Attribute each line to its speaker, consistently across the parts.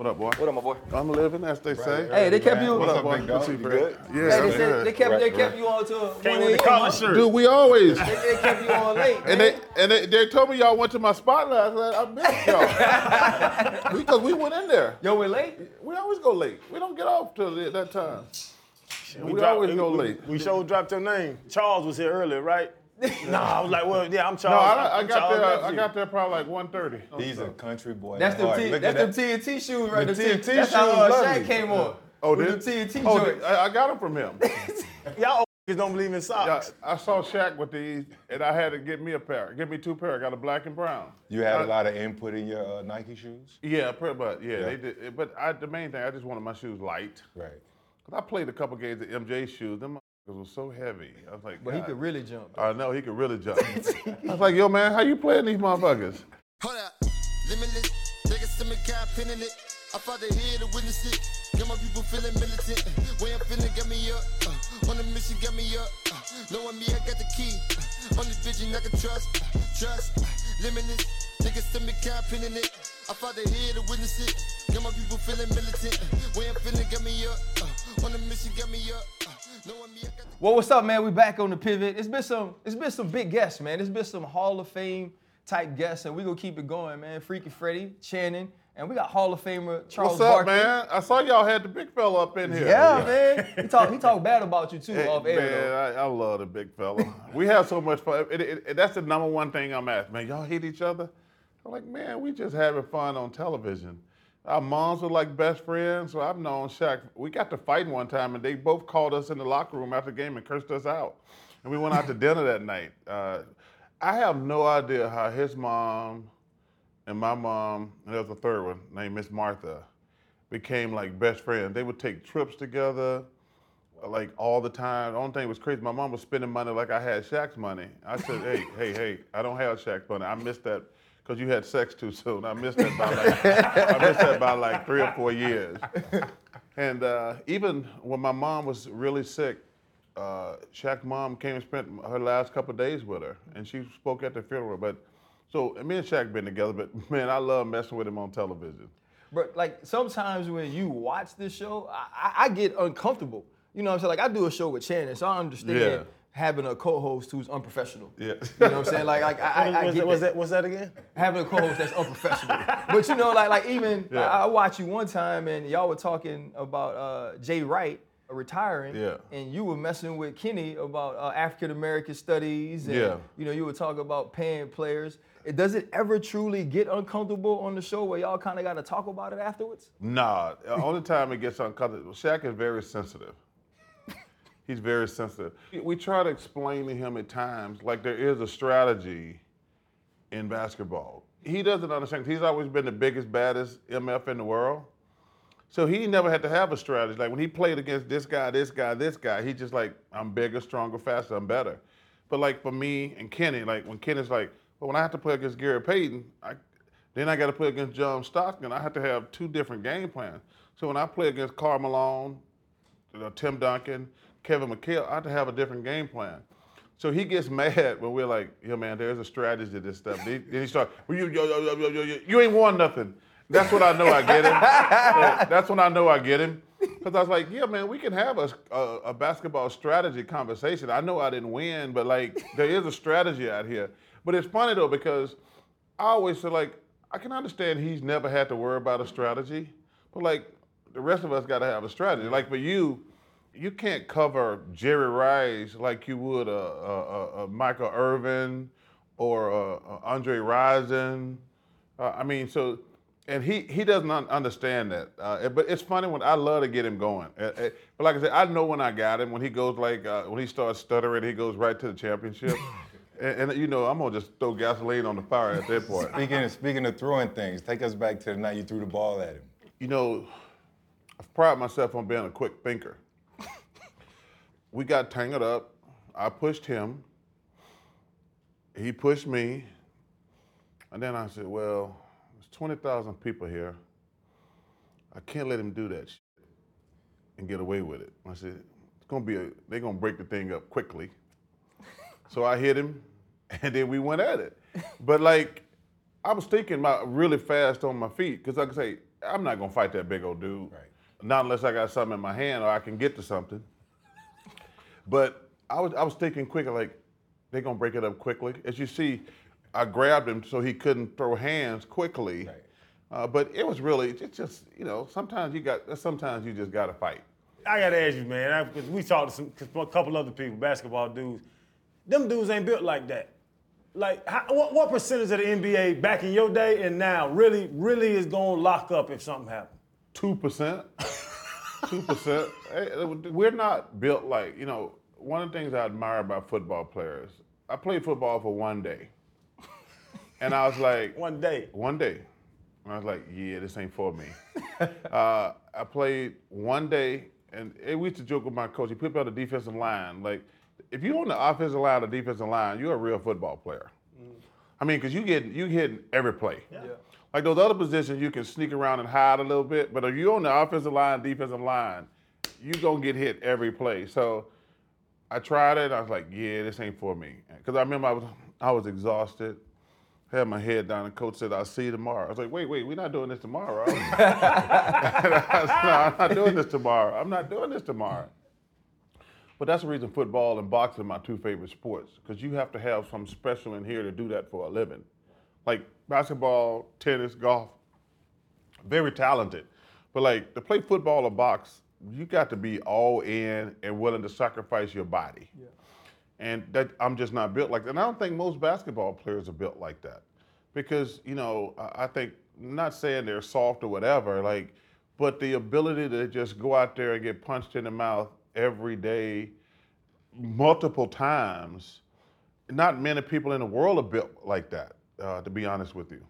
Speaker 1: What up, boy?
Speaker 2: What up, my boy?
Speaker 1: I'm living, as they say.
Speaker 2: Hey, they kept you.
Speaker 1: What up,
Speaker 3: up,
Speaker 1: boy?
Speaker 3: big dog?
Speaker 1: see,
Speaker 3: You
Speaker 1: Fred.
Speaker 3: good?
Speaker 1: Yeah,
Speaker 2: they, said, they kept they kept
Speaker 3: right.
Speaker 2: you on to a
Speaker 4: Came
Speaker 2: 1
Speaker 4: with the
Speaker 2: a.m.,
Speaker 4: collar shirt.
Speaker 1: Dude, we always.
Speaker 2: They, they kept you on late.
Speaker 1: And they and they, they told me y'all went to my spot last night. I missed y'all because we went in there.
Speaker 2: Yo, we're late?
Speaker 1: We always go late. We don't get off till that time. We,
Speaker 4: dropped-
Speaker 1: always go
Speaker 4: we-
Speaker 1: late.
Speaker 4: We sure dropped your name. Charles was here earlier, right? Nah, I was like, well, yeah, I'm Charles.
Speaker 1: No, I, I
Speaker 4: I'm
Speaker 1: got
Speaker 4: Charles
Speaker 1: there. I got there probably like 1.30.
Speaker 3: He's a country boy.
Speaker 2: That's
Speaker 3: at
Speaker 2: them,
Speaker 3: heart.
Speaker 2: T, that's
Speaker 3: at
Speaker 2: them
Speaker 3: that.
Speaker 2: TNT shoes right
Speaker 3: The
Speaker 2: there.
Speaker 3: TNT
Speaker 2: That's how
Speaker 3: shoes,
Speaker 2: uh,
Speaker 3: lovely.
Speaker 2: Shaq came on.
Speaker 1: Oh,
Speaker 2: with
Speaker 1: did?
Speaker 2: them TNT
Speaker 1: oh,
Speaker 2: joints.
Speaker 1: I, I got them from him.
Speaker 4: Y'all old don't believe in
Speaker 1: Yeah,
Speaker 4: socks.
Speaker 1: I saw Shaq with these, and I had to get me a pair. Get me two pair. I got a black and brown.
Speaker 3: You had
Speaker 1: I-
Speaker 3: a lot of input in your uh, Nike shoes?
Speaker 1: Yeah, pretty much. Yeah,
Speaker 3: Yeah.
Speaker 1: they did. But I, the main thing, I just wanted my shoes light.
Speaker 3: Right.
Speaker 1: Cause I played a couple games at MJ shoes. Them motherfuckers was so heavy. I was like,
Speaker 2: But he could really jump.
Speaker 1: I know he could really jump. I was like, yo, man, how you playing these motherfuckers?
Speaker 5: Hold up, limitless. Niggas send me got pin in it. I fought the head to witness it. Get my people feeling militant. Way I'm feeling, get me up. Uh, on the mission, get me up. Uh, knowing me, I got the key. Uh, on this vision, I can trust. Uh, trust. Limitless. Niggas send me got it. I head to witness it. Get my people feeling militant. Way I'm feeling, get me up. Uh, on the mission, get me up. Uh, got
Speaker 2: Well, what's up, man? We back on the pivot. It's been some, it's been some big guests, man. It's been some Hall of Fame type guests, and we gonna keep it going, man. Freaky Freddy, Channing, and we got Hall of Famer Charles
Speaker 1: What's up,
Speaker 2: Barkley.
Speaker 1: man? I saw y'all had the big fella up in here.
Speaker 2: Yeah, man. He talk, he talk bad about you too
Speaker 1: Hey,
Speaker 2: off air.
Speaker 1: man. I, I love the big fella. we have so much fun. It- it- it- that's the number one thing I'm asking. Man, y'all hate each other? I'm like, man, we just having fun on television. Our moms were like best friends, so I've known Shaq. We got to fight one time, and they both called us in the locker room after the game and cursed us out. And we went out to dinner that night. Uh, I have no idea how his mom and my mom, and there was a third one named Miss Martha, became like best friends. They would take trips together like all the time. The only thing was crazy. My mom was spending money like I had Shaq's money. I said, hey, hey, hey, I don't have Shaq's money. I missed that because you had sex too soon. I missed that by like I missed that by like three or four years. And uh, even when my mom was really sick, uh, Shaq's mom came and spent her last couple of days with her, and she spoke at the funeral. But so me and Shaq been together, but man, I love messing with him on television.
Speaker 2: But like sometimes when you watch this show, I, I, I get uncomfortable. You know what I'm saying? Like I do a show with Channing, so I understand
Speaker 1: Yeah.
Speaker 2: having a co-host who's unprofessional.
Speaker 1: Yeah.
Speaker 2: You know what I'm saying? Like, like I, I, I
Speaker 4: What's
Speaker 2: get
Speaker 4: that, what's
Speaker 2: that.
Speaker 4: that? What's that again?
Speaker 2: having a co-host that's unprofessional. but you know, like like even
Speaker 1: Yeah.
Speaker 2: I, I watched you one time and y'all were talking about uh, Jay Wright retiring.
Speaker 1: Yeah.
Speaker 2: And you were messing with Kenny about uh, African American studies. And,
Speaker 1: Yeah.
Speaker 2: You know, you were talking about paying players. It, does it ever truly get uncomfortable on the show where y'all kind of got to talk about it afterwards?
Speaker 1: Nah, the only time it gets uncomfortable, Shaq is very sensitive. He's very sensitive. We try to explain to him at times, like there is a strategy in basketball. He doesn't understand. He's always been the biggest, baddest MF in the world. So he never had to have a strategy. Like when he played against this guy, this guy, this guy, he just like, I'm bigger, stronger, faster, I'm better. But like for me and Kenny, like when Kenny's like, well, when I have to play against Gary Payton, I, then I got to play against John Stockton. I have to have two different game plans. So when I play against Karl Malone, uh, Tim Duncan, Kevin McHale, I have to have a different game plan. So he gets mad when we're like, yo, man, there's a strategy to this stuff. Then he starts, well, you, yo, yo, yo, yo, yo, yo, you ain't won nothing. That's when I know I get him. Yeah, that's when I know I get him. Because I was like, yeah, man, we can have a, a, a basketball strategy conversation. I know I didn't win, but like, there is a strategy out here. But it's funny though, because I always say like, I can understand he's never had to worry about a strategy, but like, the rest of us got to have a strategy. Like for you, you can't cover Jerry Rice like you would a, a, a, Michael Irvin or a Andre Rison. Uh, I mean, so, and he he doesn't understand that. Uh, but it's funny when I love to get him going. Uh, uh, but like I said, I know when I got him. When he goes like uh, when he starts stuttering, he goes right to the championship. and, and you know, I'm gonna just throw gasoline on the fire at that point.
Speaker 3: Speaking of, speaking of throwing things, take us back to the night you threw the ball at him.
Speaker 1: you know, I pride myself on being a quick thinker. we got tangled up. I pushed him. He pushed me. And then I said, well, there's 20,000 people here. I can't let him do that shit and get away with it. I said, it's gonna be a, they're gonna break the thing up quickly. So I hit him, and then we went at it. But like, I was thinking about really fast on my feet because, like I say, I'm not gonna fight that big old dude.
Speaker 3: Right.
Speaker 1: Not unless I got something in my hand or I can get to something. But I was I was thinking quicker, like they're gonna break it up quickly. As you see, I grabbed him so he couldn't throw hands quickly.
Speaker 3: Right.
Speaker 1: Uh, but it was really it's just you know sometimes you got sometimes you just gotta fight.
Speaker 4: I gotta ask you, man, 'cause we talked to some, a couple other people, basketball dudes. Them dudes ain't built like that. Like, how, what, what percentage of the NBA back in your day and now really, really is gonna lock up if something happens?
Speaker 1: Two percent. Two percent. We're not built like you know. One of the things I admire about football players. I played football for one day, and I was like,
Speaker 4: One day.
Speaker 1: one day, and I was like, yeah, this ain't for me. uh, I played one day, and we used to joke with my coach. He put me on the defensive line. Like, if you're on the offensive line or defensive line, you're a real football player. Mm. I mean, because you get you hitting every play. Like those other positions, you can sneak around and hide a little bit, but if you're on the offensive line, defensive line, you're gonna get hit every play. So I tried it. I was like, yeah, this ain't for me. Because I remember I was I was exhausted, had my head down, and coach said, "I'll see you tomorrow." I was like, wait, wait, we're not doing this tomorrow. I was, no, I'm not doing this tomorrow. I'm not doing this tomorrow. But that's the reason football and boxing are my two favorite sports because you have to have some special in here to do that for a living. Like basketball, tennis, golf, very talented. But like to play football or box, you got to be all in and willing to sacrifice your body. Yeah. And that I'm just not built like that. And I don't think most basketball players are built like that. Because, you know, I I think not saying they're soft or whatever, like, but the ability to just go out there and get punched in the mouth every day, multiple times, not many people in the world are built like that, uh, to be honest with you.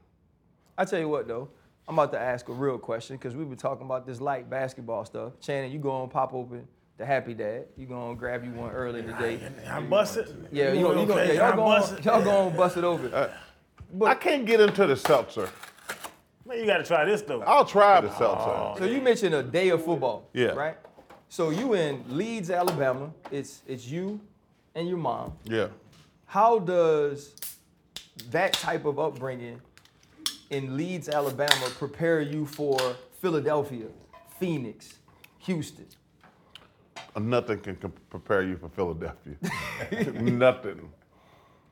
Speaker 2: I tell you what though, I'm about to ask a real question because we've been talking about this light basketball stuff. Channing, you go on pop open the Happy Dad. You go on grab you one early today.
Speaker 4: I bust it.
Speaker 2: Yeah, you, you, you
Speaker 4: okay,
Speaker 2: yeah, y'all
Speaker 4: I
Speaker 2: go
Speaker 4: bust
Speaker 2: on,
Speaker 4: it.
Speaker 2: y'all go on bust it over.
Speaker 1: I can't get into the seltzer.
Speaker 4: Man, you gotta try this though.
Speaker 1: I'll try the seltzer.
Speaker 2: So you mentioned a day of football.
Speaker 1: Yeah.
Speaker 2: Right. So you in Leeds, Alabama. It's it's you and your mom.
Speaker 1: Yeah.
Speaker 2: How does that type of upbringing in Leeds, Alabama, prepare you for Philadelphia, Phoenix, Houston?
Speaker 1: Uh, nothing can prepare you for Philadelphia. Nothing.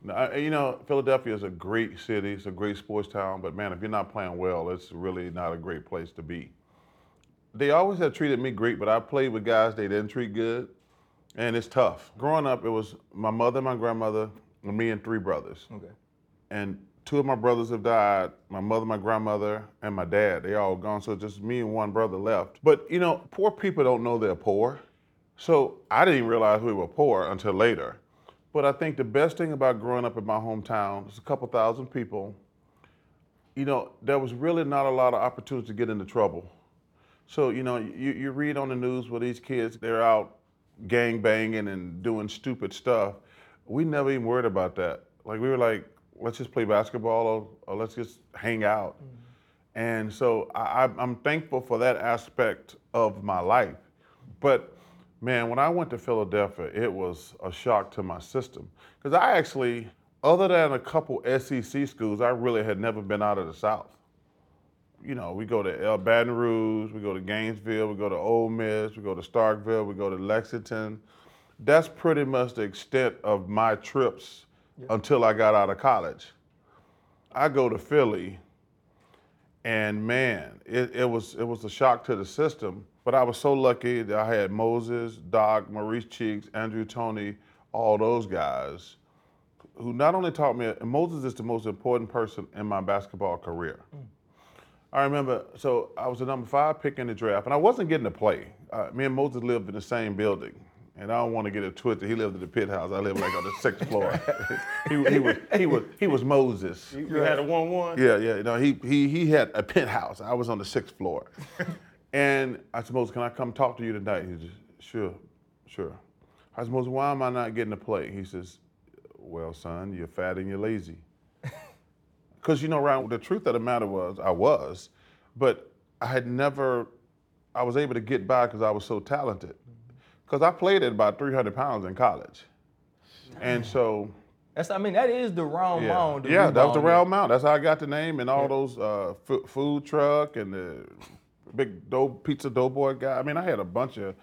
Speaker 1: No, I- you know, Philadelphia is a great city. It's a great sports town. But man, if you're not playing well, it's really not a great place to be. They always have treated me great, but I played with guys they didn't treat good, and it's tough. Growing up, it was my mother, my grandmother, and me and three brothers.
Speaker 2: Okay.
Speaker 1: and two of my brothers have died my mother my grandmother and my dad they all gone so just me and one brother left but you know poor people don't know they're poor so i didn't realize we were poor until later but i think the best thing about growing up in my hometown is a couple thousand people you know there was really not a lot of opportunity to get into trouble so you know you, you read on the news where these kids they're out gang banging and doing stupid stuff. We never even worried about that. Like we were like let's just play basketball or, or let's just hang out. Mm-hmm. And so I, I'm thankful for that aspect of my life. But man when i went to philadelphia it was a shock to my system. Because i actually other than a couple sec schools i really had never been out of the south you know, we go to El Baton Rouge, we go to Gainesville, we go to Ole Miss, we go to Starkville, we go to Lexington. That's pretty much the extent of my trips until I got out of college. I go to Philly, and man, it, it was it was a shock to the system. But I was so lucky that I had Moses, Doc, Maurice Cheeks, Andrew Toney, all those guys who not only taught me, Moses is the most important person in my basketball career. Mm. I remember, so I was the number five pick in the draft, and I wasn't getting to play. Uh, me and Moses lived in the same building, and I don't want to get it twisted. He lived in the pit house. I lived like on the sixth floor. he, he was he was he was Moses.
Speaker 4: You had a one-one.
Speaker 1: Yeah, yeah. No, he he he had a penthouse. I was on the sixth floor, and I said, Moses, can I come talk to you tonight? He says, sure, sure. I said, Moses, why am I not getting to play? He says, well, son, you're fat and you're lazy. Because you know, Ryan, the truth of the matter was, I was, but I had never, I was able to get by because I was so talented. Because I played at about 300 pounds in college, and so.
Speaker 2: That's I mean that is the round mound. of
Speaker 1: Yeah, that was the round mound. That's how I got the name and all those uh, f- food truck and the big dough pizza doughboy guy. I mean, I had a bunch of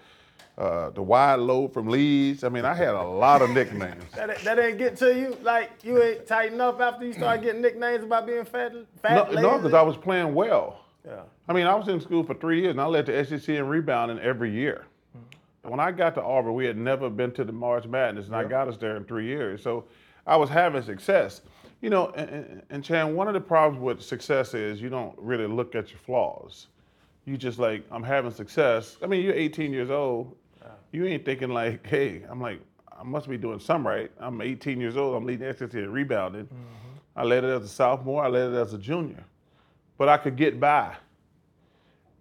Speaker 1: uh, the wide load from Leeds. I mean, I had a lot of nicknames.
Speaker 4: That, that ain't get to you? Like, you ain't tighten up after you start getting nicknames about being fat?
Speaker 1: No,
Speaker 4: fat
Speaker 1: no, because I was playing well.
Speaker 4: Yeah.
Speaker 1: I mean, I was in school for three years, and I led the SEC in rebounding every year. When I got to Auburn, we had never been to the March Madness, and I got us there in three years. So I was having success. You know, and, and, and Chan, one of the problems with success is you don't really look at your flaws. You just like, I'm having success. I mean, you're 18 years old. You ain't thinking like, hey, I'm like, I must be doing something right. I'm 18 years old. I'm leading SEC in rebounding. Mm-hmm. I led it as a sophomore. I led it as a junior. But I could get by.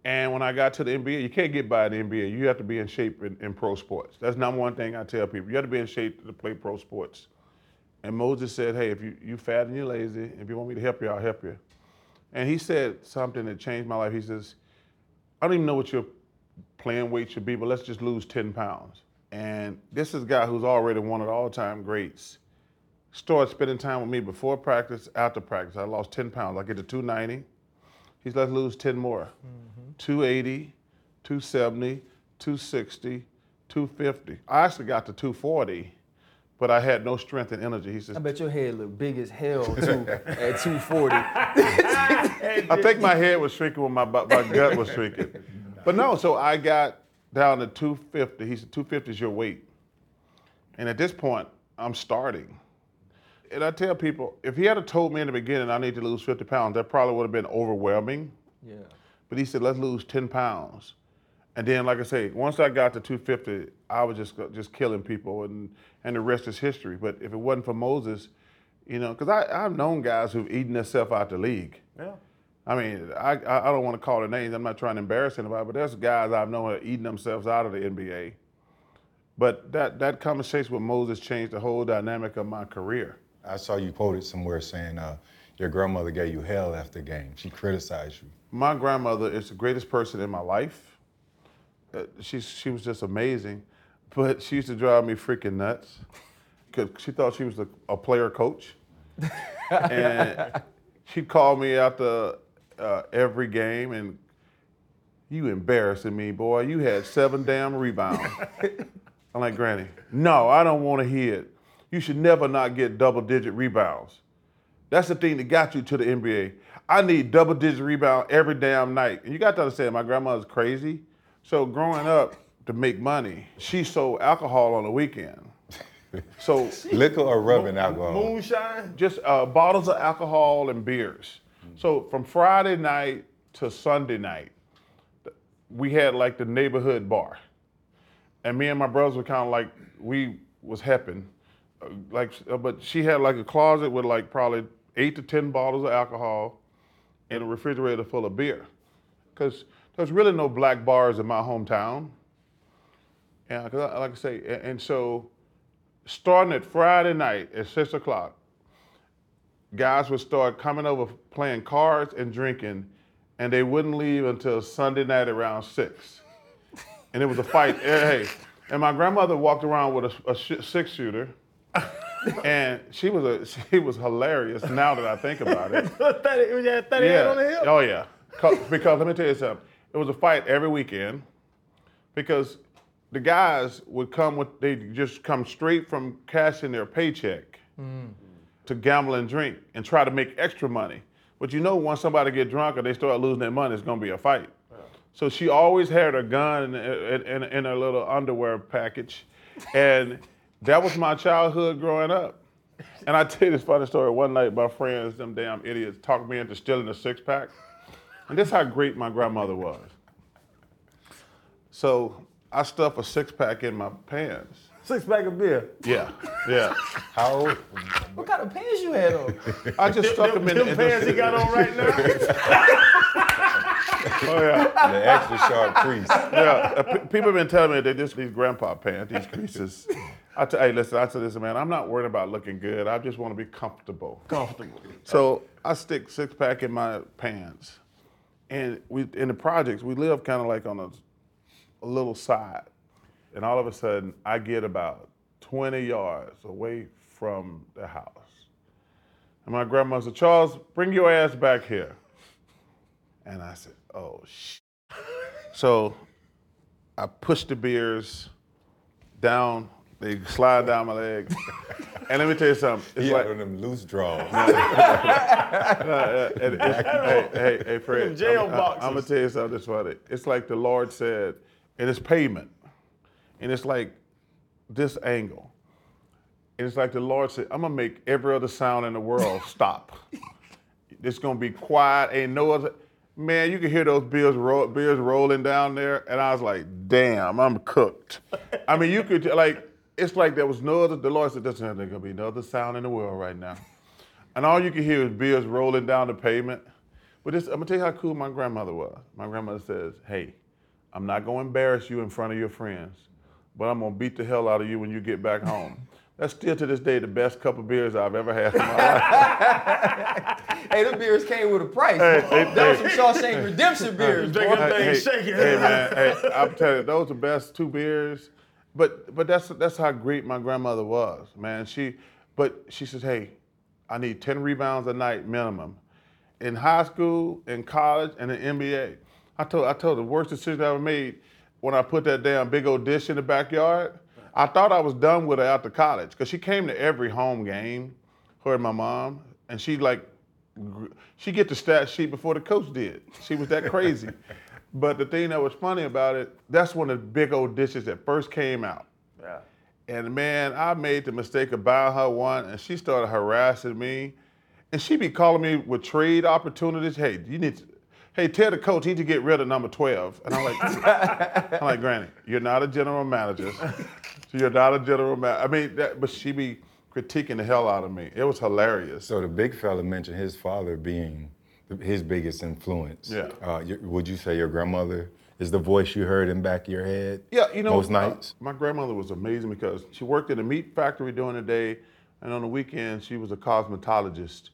Speaker 1: And when I got to the NBA, you can't get by in the NBA. You have to be in shape in, in pro sports. That's number one thing I tell people. You have to be in shape to play pro sports. And Moses said, hey, if you, you fat and you're lazy, if you want me to help you, I'll help you. And he said something that changed my life. He says, I don't even know what your playing weight should be, but let's just lose 10 pounds. And this is a guy who's already one of the all-time greats. Started spending time with me before practice, after practice. I lost 10 pounds. I get to 290. He's let's lose 10 more. Mm-hmm. 280, 270, 260, 250. I actually got to 240, but I had no strength and energy. He says,
Speaker 2: I bet your head looked big as hell too at 240.
Speaker 1: I think my head was shrinking when my, my gut was shrinking. But no, so I got down to 250. He said, 250 is your weight. And at this point, I'm starting. And I tell people, if he had have told me in the beginning I need to lose 50 pounds, that probably would have been overwhelming.
Speaker 2: yeah.
Speaker 1: But he said, let's lose 10 pounds. And then, like I say, once I got to 250, I was just just killing people, and, and the rest is history. But if it wasn't for Moses, you know, because I've known guys who've eaten themselves out the league.
Speaker 4: Yeah.
Speaker 1: I mean, I, I don't want to call their names. I'm not trying to embarrass anybody, but there's guys I've known eating themselves out of the NBA. But that, that conversation with Moses changed the whole dynamic of my career.
Speaker 3: I saw you quoted somewhere saying uh, your grandmother gave you hell after the game. She criticized you.
Speaker 1: My grandmother is the greatest person in my life. Uh, she, she was just amazing, but she used to drive me freaking nuts because she thought she was a, a player coach. and she'd call me after uh, every game and you embarrassing me, boy. You had seven damn rebounds. I'm like, Granny, no, I don't want to hear it. You should never not get double digit rebounds. That's the thing that got you to the NBA. I need double digit rebound every damn night. And you got to understand, my grandmother's crazy. So growing up to make money, she sold alcohol on the weekend. So
Speaker 3: Liquor or rubbing alcohol?
Speaker 4: Moonshine?
Speaker 1: just uh, bottles of alcohol and beers. So from Friday night to Sunday night, we had like the neighborhood bar, and me and my brothers were kind of like we was hepping, uh, like. uh, But she had like a closet with like probably eight to ten bottles of alcohol, and a refrigerator full of beer, because there's really no black bars in my hometown. Yeah, because like I say, and so starting at Friday night at six o'clock, guys would start coming over playing cards and drinking, and they wouldn't leave until Sunday night around six. And it was a fight. Eh, hey, and my grandmother walked around with a, a sh- six shooter, and she was a she was hilarious. Now that I think about it,
Speaker 4: 30, you had 38 on the hip?
Speaker 1: Oh yeah, Because let me tell you something. It was a fight every weekend because the guys would come with they just come straight from cashing their paycheck to gamble and drink and try to make extra money. But you know, once somebody get drunk or they start losing their money, it's gonna be a fight. So she always had a gun in, in, in, in her little underwear package, and that was my childhood growing up. And I tell you this funny story. One night, my friends, them damn idiots, talked me into stealing a six pack. And this how great my grandmother was. So I stuffed a six pack in my pants.
Speaker 4: Six pack of beer.
Speaker 1: Yeah, yeah.
Speaker 3: How old?
Speaker 2: What kind of pants you had on?
Speaker 1: I just stuck them in.
Speaker 4: Them
Speaker 1: in
Speaker 4: pants he got on right now?
Speaker 1: Oh yeah,
Speaker 3: The extra sharp crease.
Speaker 1: yeah. Uh, pe- people have been telling me that this these grandpa pants, these creases. I tell, hey, listen, I said, this man, I'm not worried about looking good. I just want to be comfortable. Comfortable. So I stick six pack in my pants, and we in the projects we live kind of like on a, a little side, and all of a sudden I get about 20 yards away from the house, and my grandma said, Charles, bring your ass back here, and I said, oh shit. So I push the beers down, they slide down my legs. and let me tell you something. It's
Speaker 3: He
Speaker 1: like,
Speaker 3: had on them loose draws.
Speaker 1: uh, and it's- hey, hey, hey, Fred.
Speaker 4: Them jail
Speaker 1: I'm, I'm
Speaker 4: boxes.
Speaker 1: gonna tell you something that's funny. It's like the Lord said, and it's pavement, and it's like this angle, and it's like the Lord said, I'm gonna make every other sound in the world stop. It's gonna be quiet. Ain't no other. Man, you can hear those beers, roll, beers rolling down there, and I was like, "Damn, I'm cooked." I mean, you could like, it's like there was no other. The Lord said, "There's not gonna be no other sound in the world right now," and all you can hear is beers rolling down the pavement. But this, I'm gonna tell you how cool my grandmother was. My grandmother says, "Hey, I'm not gonna embarrass you in front of your friends, but I'm gonna beat the hell out of you when you get back home." That's still to this day the best cup of beers I've ever had in my life.
Speaker 2: Hey, the beers came with a price.
Speaker 1: Hey,
Speaker 2: boy.
Speaker 1: hey,
Speaker 2: that was some Shawshank Redemption beers,
Speaker 4: Drink
Speaker 2: boy.
Speaker 4: them
Speaker 1: hey,
Speaker 4: shaking.
Speaker 1: hey, man, hey, I'm telling you, those are the best two beers. But but that's that's how great my grandmother was, man. She, but she says, hey, I need 10 rebounds a night minimum. In high school, in college, and in NBA. I told I told the worst decision I ever made when I put that damn big old dish in the backyard. I thought I was done with her after college because she came to every home game, her and my mom, and she like she get the stat sheet before the coach did. She was that crazy. but the thing that was funny about it, that's one of the big old dishes that first came out.
Speaker 4: Yeah.
Speaker 1: And man, I made the mistake of buying her one, and she started harassing me. And she be calling me with trade opportunities. Hey, you need to, hey, tell the coach he need to get rid of number 12. And I'm like, I'm like, Granny, you're not a general manager. So you're not a general manager. I mean, that, but she be critiquing the hell out of me. It was hilarious.
Speaker 3: So the big fella mentioned his father being his biggest influence.
Speaker 1: Yeah.
Speaker 3: Uh, would you say your grandmother is the voice you heard in back of your head?
Speaker 1: Yeah, you know,
Speaker 3: most
Speaker 1: uh,
Speaker 3: nights.
Speaker 1: my grandmother was amazing because she worked in a meat factory during the day, and on the weekend, she was a cosmetologist.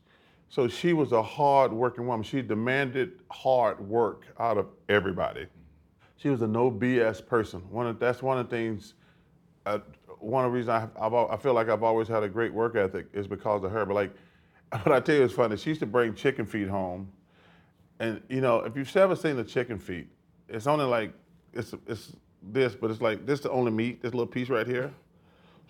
Speaker 1: So she was a hard working woman. She demanded hard work out of everybody. She was a no BS person. One of, that's one of the things. Uh, one of the reasons I, I feel like I've always had a great work ethic is because of her. But like, what I tell you is funny. She used to bring chicken feet home, and you know, if you've ever seen a chicken feet, it's only like it's it's this, but it's like this is the only meat, this little piece right here.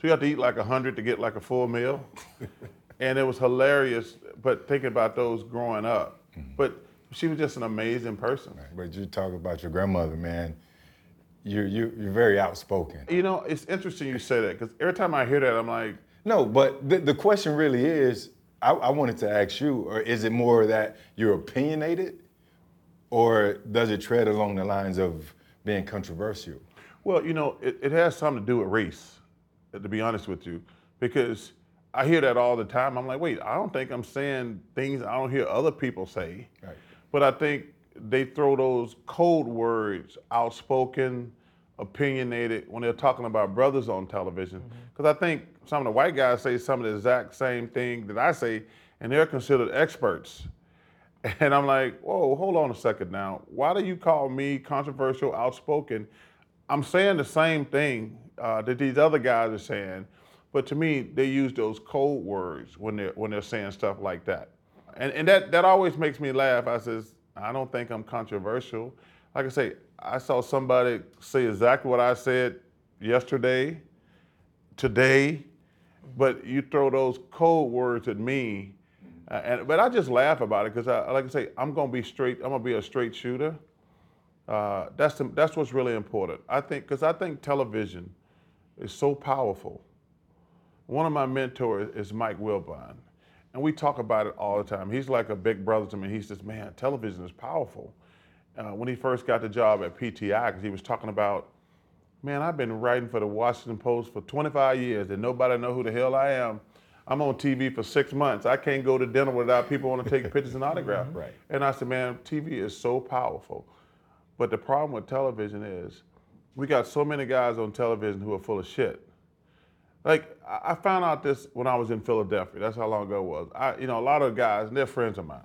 Speaker 1: So you have to eat like a hundred to get like a full meal. and it was hilarious, but thinking about those growing up. Mm-hmm. But she was just an amazing person.
Speaker 3: But you talk about your grandmother, man. You you you're very outspoken.
Speaker 1: You know, it's interesting you say that because every time I hear that, I'm like,
Speaker 3: No, but the, the question really is, I, I wanted to ask you, or is it more that you're opinionated, or does it tread along the lines of being controversial?
Speaker 1: Well, you know, it, it has something to do with race, to be honest with you, because I hear that all the time. I'm like, wait, I don't think I'm saying things I don't hear other people say.
Speaker 3: Right.
Speaker 1: But I think they throw those code words, outspoken, opinionated, when they're talking about brothers on television. Because I think some of the white guys say some of the exact same thing that I say, and they're considered experts. And I'm like, whoa, hold on a second now. Why do you call me controversial, outspoken? I'm saying the same thing uh, that these other guys are saying, but to me, they use those code words when they're when they're saying stuff like that, and and that that always makes me laugh. I says, I don't think I'm controversial. Like I say, I saw somebody say exactly what I said yesterday, today, but you throw those code words at me, uh, and but I just laugh about it because I like I say, I'm gonna be straight. I'm gonna be a straight shooter. Uh, that's the, that's what's really important. I think because I think television is so powerful. One of my mentors is Mike Wilbon, and we talk about it all the time. He's like a big brother to me. He says, "Man, television is powerful." Uh, when he first got the job at PTI, because he was talking about, "Man, I've been writing for the Washington Post for 25 years, and nobody know who the hell I am." I'm on TV for six months. I can't go to dinner without people want to take pictures and autographs.
Speaker 3: Right.
Speaker 1: And I said, man, TV is so powerful. But the problem with television is we got so many guys on television who are full of shit. Like I found out this when I was in Philadelphia. That's how long ago it was. I, you know, a lot of guys, and they're friends of mine.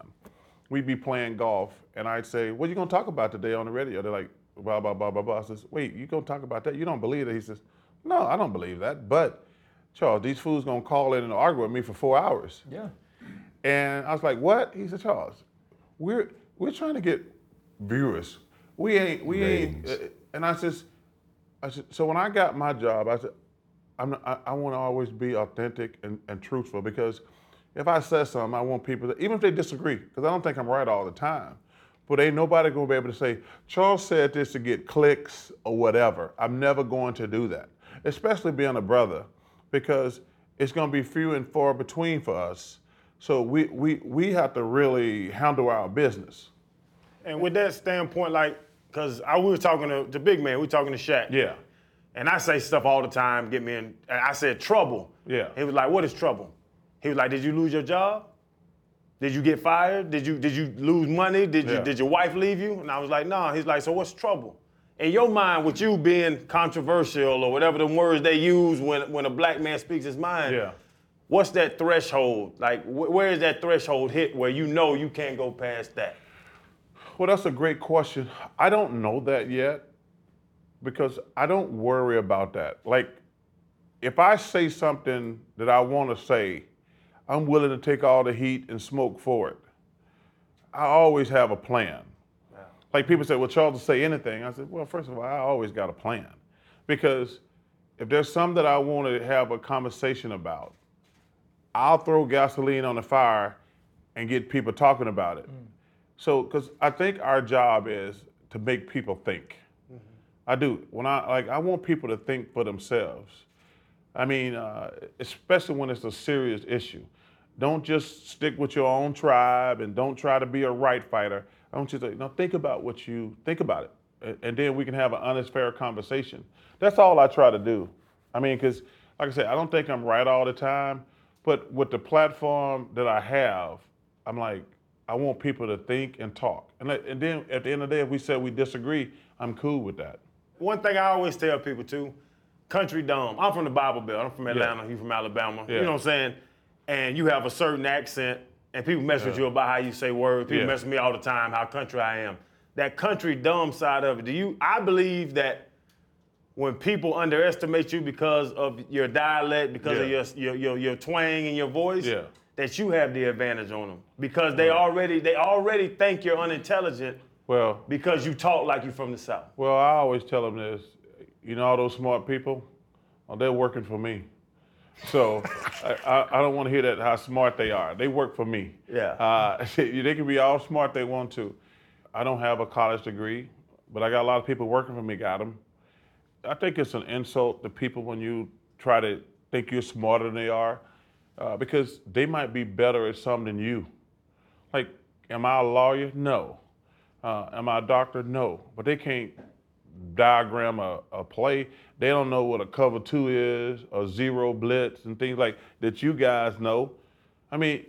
Speaker 1: We'd be playing golf, and I'd say, "What are you gonna talk about today on the radio?" They're like, "Blah blah blah blah blah." I says, "Wait, you gonna talk about that? You don't believe that?" He says, "No, I don't believe that." But Charles, these fools gonna call in and argue with me for four hours.
Speaker 2: Yeah.
Speaker 1: And I was like, what? He said, Charles, we're, we're trying to get viewers. We ain't, we ain't. Uh, And I just, I said, so when I got my job, I said, not- I, I want to always be authentic and, and truthful because if I say something, I want people to, even if they disagree, because I don't think I'm right all the time, but ain't nobody gonna be able to say, Charles said this to get clicks or whatever. I'm never going to do that, especially being a brother, because it's gonna be few and far between for us. So we, we, we have to really handle our business.
Speaker 4: And with that standpoint, like, cause I we were talking to the big man, we were talking to Shaq.
Speaker 1: Yeah.
Speaker 4: And I say stuff all the time, get me in. And I said trouble.
Speaker 1: Yeah.
Speaker 4: He was like, "What is trouble?" He was like, "Did you lose your job? Did you get fired? Did you did you lose money? Did you
Speaker 1: Yeah.
Speaker 4: did your wife leave you?" And I was like, "No." He's like, "So what's trouble?" In your mind, with you being controversial or whatever the words they use when when a black man speaks his mind,
Speaker 1: Yeah.
Speaker 4: what's that threshold? Like, wh- where is that threshold hit where you know you can't go past that?
Speaker 1: Well, that's a great question. I don't know that yet because I don't worry about that. Like, if I say something that I want to say, I'm willing to take all the heat and smoke for it. I always have a plan. Like people say, well, Charles will say anything. I said, well, first of all, I always got a plan. Because if there's some that I want to have a conversation about, I'll throw gasoline on the fire and get people talking about it. Mm. So, because I think our job is to make people think. I do. When I like, I want people to think for themselves. I mean, uh, especially when it's a serious issue. Don't just stick with your own tribe and don't try to be a right fighter. I want you to no, think about what you think about it, A- and then we can have an honest, fair conversation. That's all I try to do. I mean, because like I said, I don't think I'm right all the time, but with the platform that I have, I'm like, I want people to think and talk, and, and then at the end of the day, if we say we disagree, I'm cool with that.
Speaker 4: One thing I always tell people too, country dumb. I'm from the Bible Belt. I'm from Atlanta. You from Alabama.
Speaker 1: Yeah.
Speaker 4: You know what I'm saying? And you have a certain accent, and people mess with you about how you say words. People
Speaker 1: Yeah.
Speaker 4: mess with me all the time how country I am. That country dumb side of it. Do you? I believe that when people underestimate you because of your dialect, because of your, your your your twang and your voice,
Speaker 1: Yeah.
Speaker 4: that you have the advantage on them because they already they already think you're unintelligent
Speaker 1: Well,
Speaker 4: because you talk like you're from the south.
Speaker 1: Well, I always tell them this. You know, all those smart people, well, they're working for me. So I, I, I don't want to hear that how smart they are. They work for me.
Speaker 4: Yeah.
Speaker 1: Uh, they can be all smart they want to. I don't have a college degree, but I got a lot of people working for me. Got them. I think it's an insult to people when you try to think you're smarter than they are, uh, because they might be better at something than you. Like, am I a lawyer? No. Uh, am I a doctor? No. But they can't diagram a, a play. They don't know what a cover two is, a zero blitz, and things like that you guys know. I mean,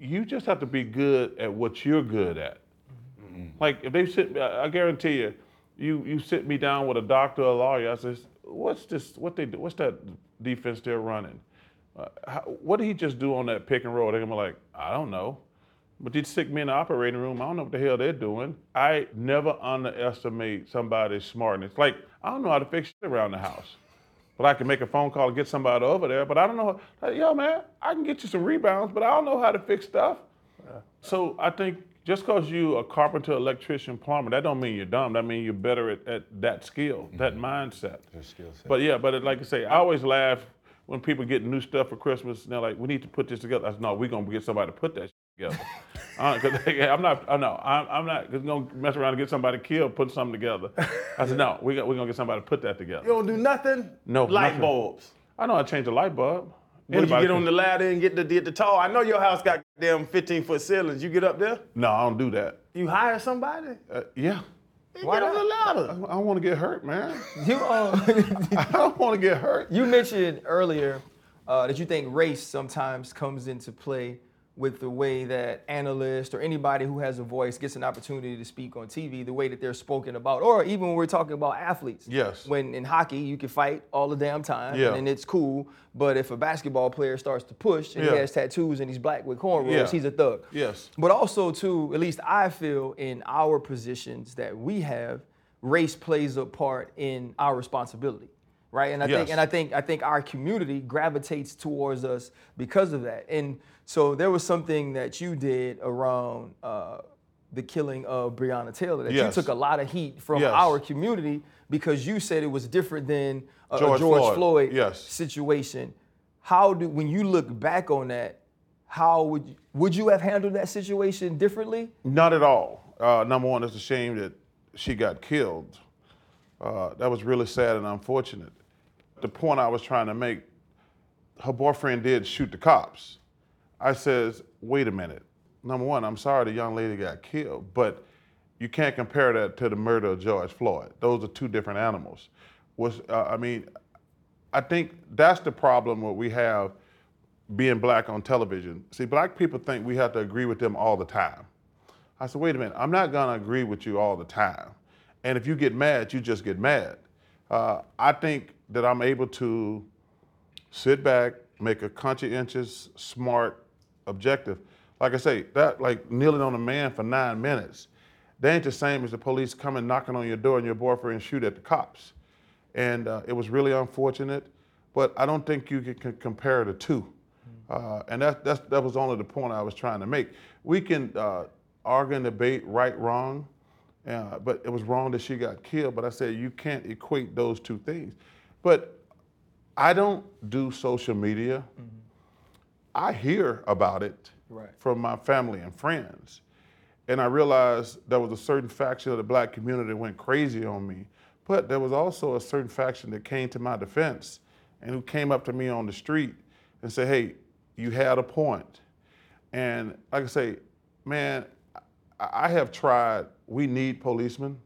Speaker 1: you just have to be good at what you're good at. Like if they sit, I I guarantee you, you you sit me down with a doctor or a lawyer. I says, what's this? What they do? What's that defense they're running? Uh, how, what did he just do on that pick and roll? They're gonna be like, I don't know. But these sick men in the operating room, I don't know what the hell they're doing. I never underestimate somebody's smartness. Like, I don't know how to fix shit around the house. But I can make a phone call and get somebody over there. But I don't know. Like, Yo, man, I can get you some rebounds, but I don't know how to fix stuff. Yeah. So I think just because you a carpenter, electrician, plumber, that don't mean you're dumb. That means you're better at, at that skill, mm-hmm. that mindset.
Speaker 3: Your skill set.
Speaker 1: But yeah, but it, like I say, I always laugh when people get new stuff for Christmas and they're like, "We need to put this together." I said, "No, we're gonna get somebody to put that shit together." Uh, 'cause they- I'm not. I know. I'm, I'm not just gonna mess around and get somebody killed putting something together. I said, "No, we got, we're gonna get somebody to put that together."
Speaker 4: You don't do nothing?
Speaker 1: No,
Speaker 4: Light
Speaker 1: nothing.
Speaker 4: bulbs.
Speaker 1: I know how to change a light bulb.
Speaker 4: When you
Speaker 1: Anybody
Speaker 4: get on the ladder and get the get the tall. I know your house got them 15 foot ceilings. You get up there,
Speaker 1: No, I don't do that.
Speaker 4: you hire somebody.
Speaker 1: Uh, yeah,
Speaker 4: You
Speaker 2: Why
Speaker 4: get on the
Speaker 2: not?
Speaker 1: I,
Speaker 4: ladder.
Speaker 1: I don't want to get hurt, man.
Speaker 2: You um,
Speaker 1: I don't want to get hurt.
Speaker 2: you mentioned earlier uh, that you think race sometimes comes into play with the way that analysts or anybody who has a voice gets an opportunity to speak on TV, the way that they're spoken about, or even when we're talking about athletes.
Speaker 1: Yes.
Speaker 2: When in hockey you can fight all the damn time
Speaker 1: Yeah.
Speaker 2: and it's cool, but if a basketball player starts to push and he has tattoos and he's black with cornrows,
Speaker 1: Yeah.
Speaker 2: he's a thug.
Speaker 1: Yes.
Speaker 2: But also too, at least I feel in our positions that we have, race plays a part in our responsibility. Right. And I think and I think I think our community gravitates towards us because of that. And so there was something that you did around uh, the killing of Breonna Taylor. That
Speaker 1: Yes.
Speaker 2: you took a lot of heat from
Speaker 1: Yes.
Speaker 2: our community because you said it was different than a, a
Speaker 1: George
Speaker 2: George,
Speaker 1: Floyd.
Speaker 2: Floyd,
Speaker 1: Yes.
Speaker 2: situation. How do when you look back on that, how would you, would you have handled that situation differently?
Speaker 1: Not at all. Uh, number one, it's a shame that she got killed. Uh, that was really sad and unfortunate. The point I was trying to make, her boyfriend did shoot the cops. I says, wait a minute. Number one, I'm sorry the young lady got killed, but you can't compare that to the murder of George Floyd. Those are two different animals. Was uh, I mean, I think that's the problem what we have being black on television. See, black people think we have to agree with them all the time. I said, wait a minute, I'm not gonna agree with you all the time. And if you get mad, you just get mad. Uh, I think that I'm able to sit back, make a conscientious, smart, objective. Like I say, that like kneeling on a man for nine minutes, they ain't the same as the police coming knocking on your door and your boyfriend shoot at the cops. And uh, it was really unfortunate, but I don't think you can, compare the two. Uh, and that, that's, that was only the point I was trying to make. We can uh, argue and debate right, wrong, uh, but it was wrong that she got killed. But I said you can't equate those two things. But I don't do social media. I hear about it
Speaker 2: Right.
Speaker 1: from my family and friends. And I realized there was a certain faction of the black community that went crazy on me. But there was also a certain faction that came to my defense and who came up to me on the street and said, hey, you had a point. And like I say, man, I I have tried, we need policemen.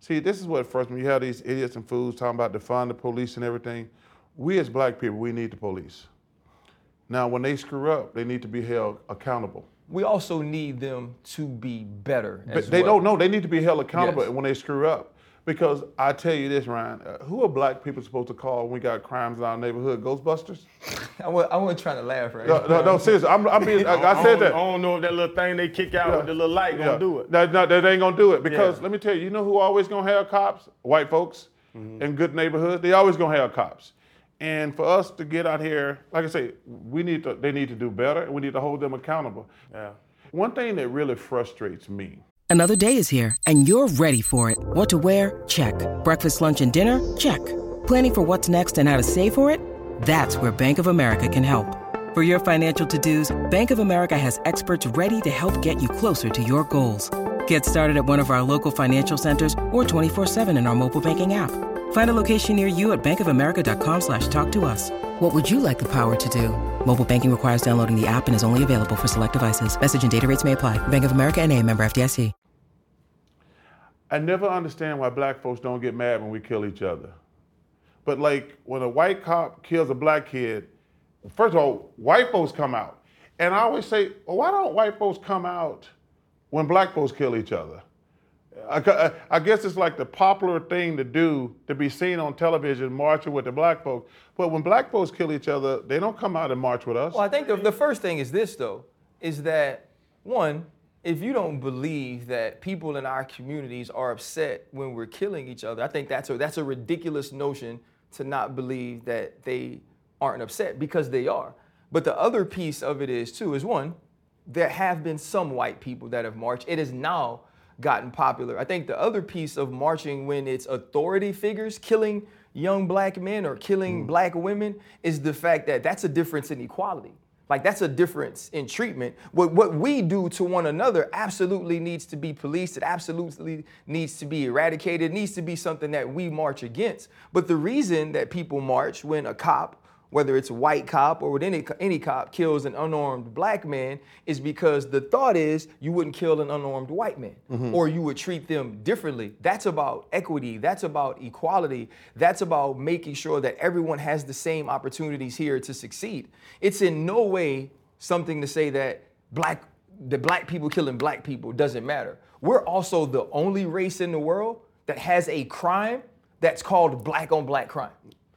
Speaker 1: See, this is what first, when you have these idiots and fools talking about defund the police and everything, we as black people, we need the police. Now, when they screw up, they need to be held accountable.
Speaker 2: We also need them to be better.
Speaker 1: But
Speaker 2: as
Speaker 1: they
Speaker 2: well.
Speaker 1: don't know. They need to be held accountable
Speaker 2: Yes.
Speaker 1: when they screw up. Because I tell you this, Ryan, uh, who are black people supposed to call when we got crimes in our neighborhood? Ghostbusters?
Speaker 2: I wa- I wasn't trying to laugh, right?
Speaker 1: No, no, no seriously. I'm, I'm being, I, I said that.
Speaker 4: I don't know if that little thing they kick out with the little light gonna
Speaker 1: Yeah.
Speaker 4: do it.
Speaker 1: No, no, they ain't gonna do it because
Speaker 4: Yeah.
Speaker 1: let me tell you, you know who always gonna have cops? White folks
Speaker 4: Mm-hmm.
Speaker 1: in good neighborhoods. They always gonna have cops. And for us to get out here, like I say, we need to. They need to do better. and We need to hold them accountable.
Speaker 4: Yeah.
Speaker 1: One thing that really frustrates me
Speaker 6: Another day is here, and you're ready for it. What to wear? Check. Breakfast, lunch, and dinner? Check. Planning for what's next and how to save for it? That's where Bank of America can help. For your financial to-dos, Bank of America has experts ready to help get you closer to your goals. Get started at one of our local financial centers or 24-7 in our mobile banking app. Find a location near you at bankofamerica.com slash talk to us. What would you like the power to do? Mobile banking requires downloading the app and is only available for select devices. Message and data rates may apply. Bank of America and a member FDIC.
Speaker 1: I never understand why black folks don't get mad when we kill each other. But like when a white cop kills a black kid, first of all, white folks come out. And I always say, well, why don't white folks come out when black folks kill each other? I, I- uh, I guess it's like the popular thing to do to be seen on television marching with the black folks. But when black folks kill each other, they don't come out and march with us.
Speaker 2: Well, I think the, the first thing is this, though, is that one, if you don't believe that people in our communities are upset when we're killing each other, I think that's a, that's a ridiculous notion to not believe that they aren't upset because they are. But the other piece of it is, too, is one, there have been some white people that have marched. It is now gotten popular. I think the other piece of marching when it's authority figures killing young black men or killing mm. black women is the fact that that's a difference in equality. Like that's a difference in treatment. What what we do to one another absolutely needs to be policed. It absolutely needs to be eradicated. It needs to be something that we march against. But the reason that people march when a cop whether it's a white cop or with any any cop kills an unarmed black man is because the thought is you wouldn't kill an unarmed white man mm-hmm. or you would treat them differently. That's about equity. That's about equality. That's about making sure that everyone has the same opportunities here to succeed. It's in no way something to say that black the black people killing black people doesn't matter. We're also the only race in the world that has a crime that's called black on black crime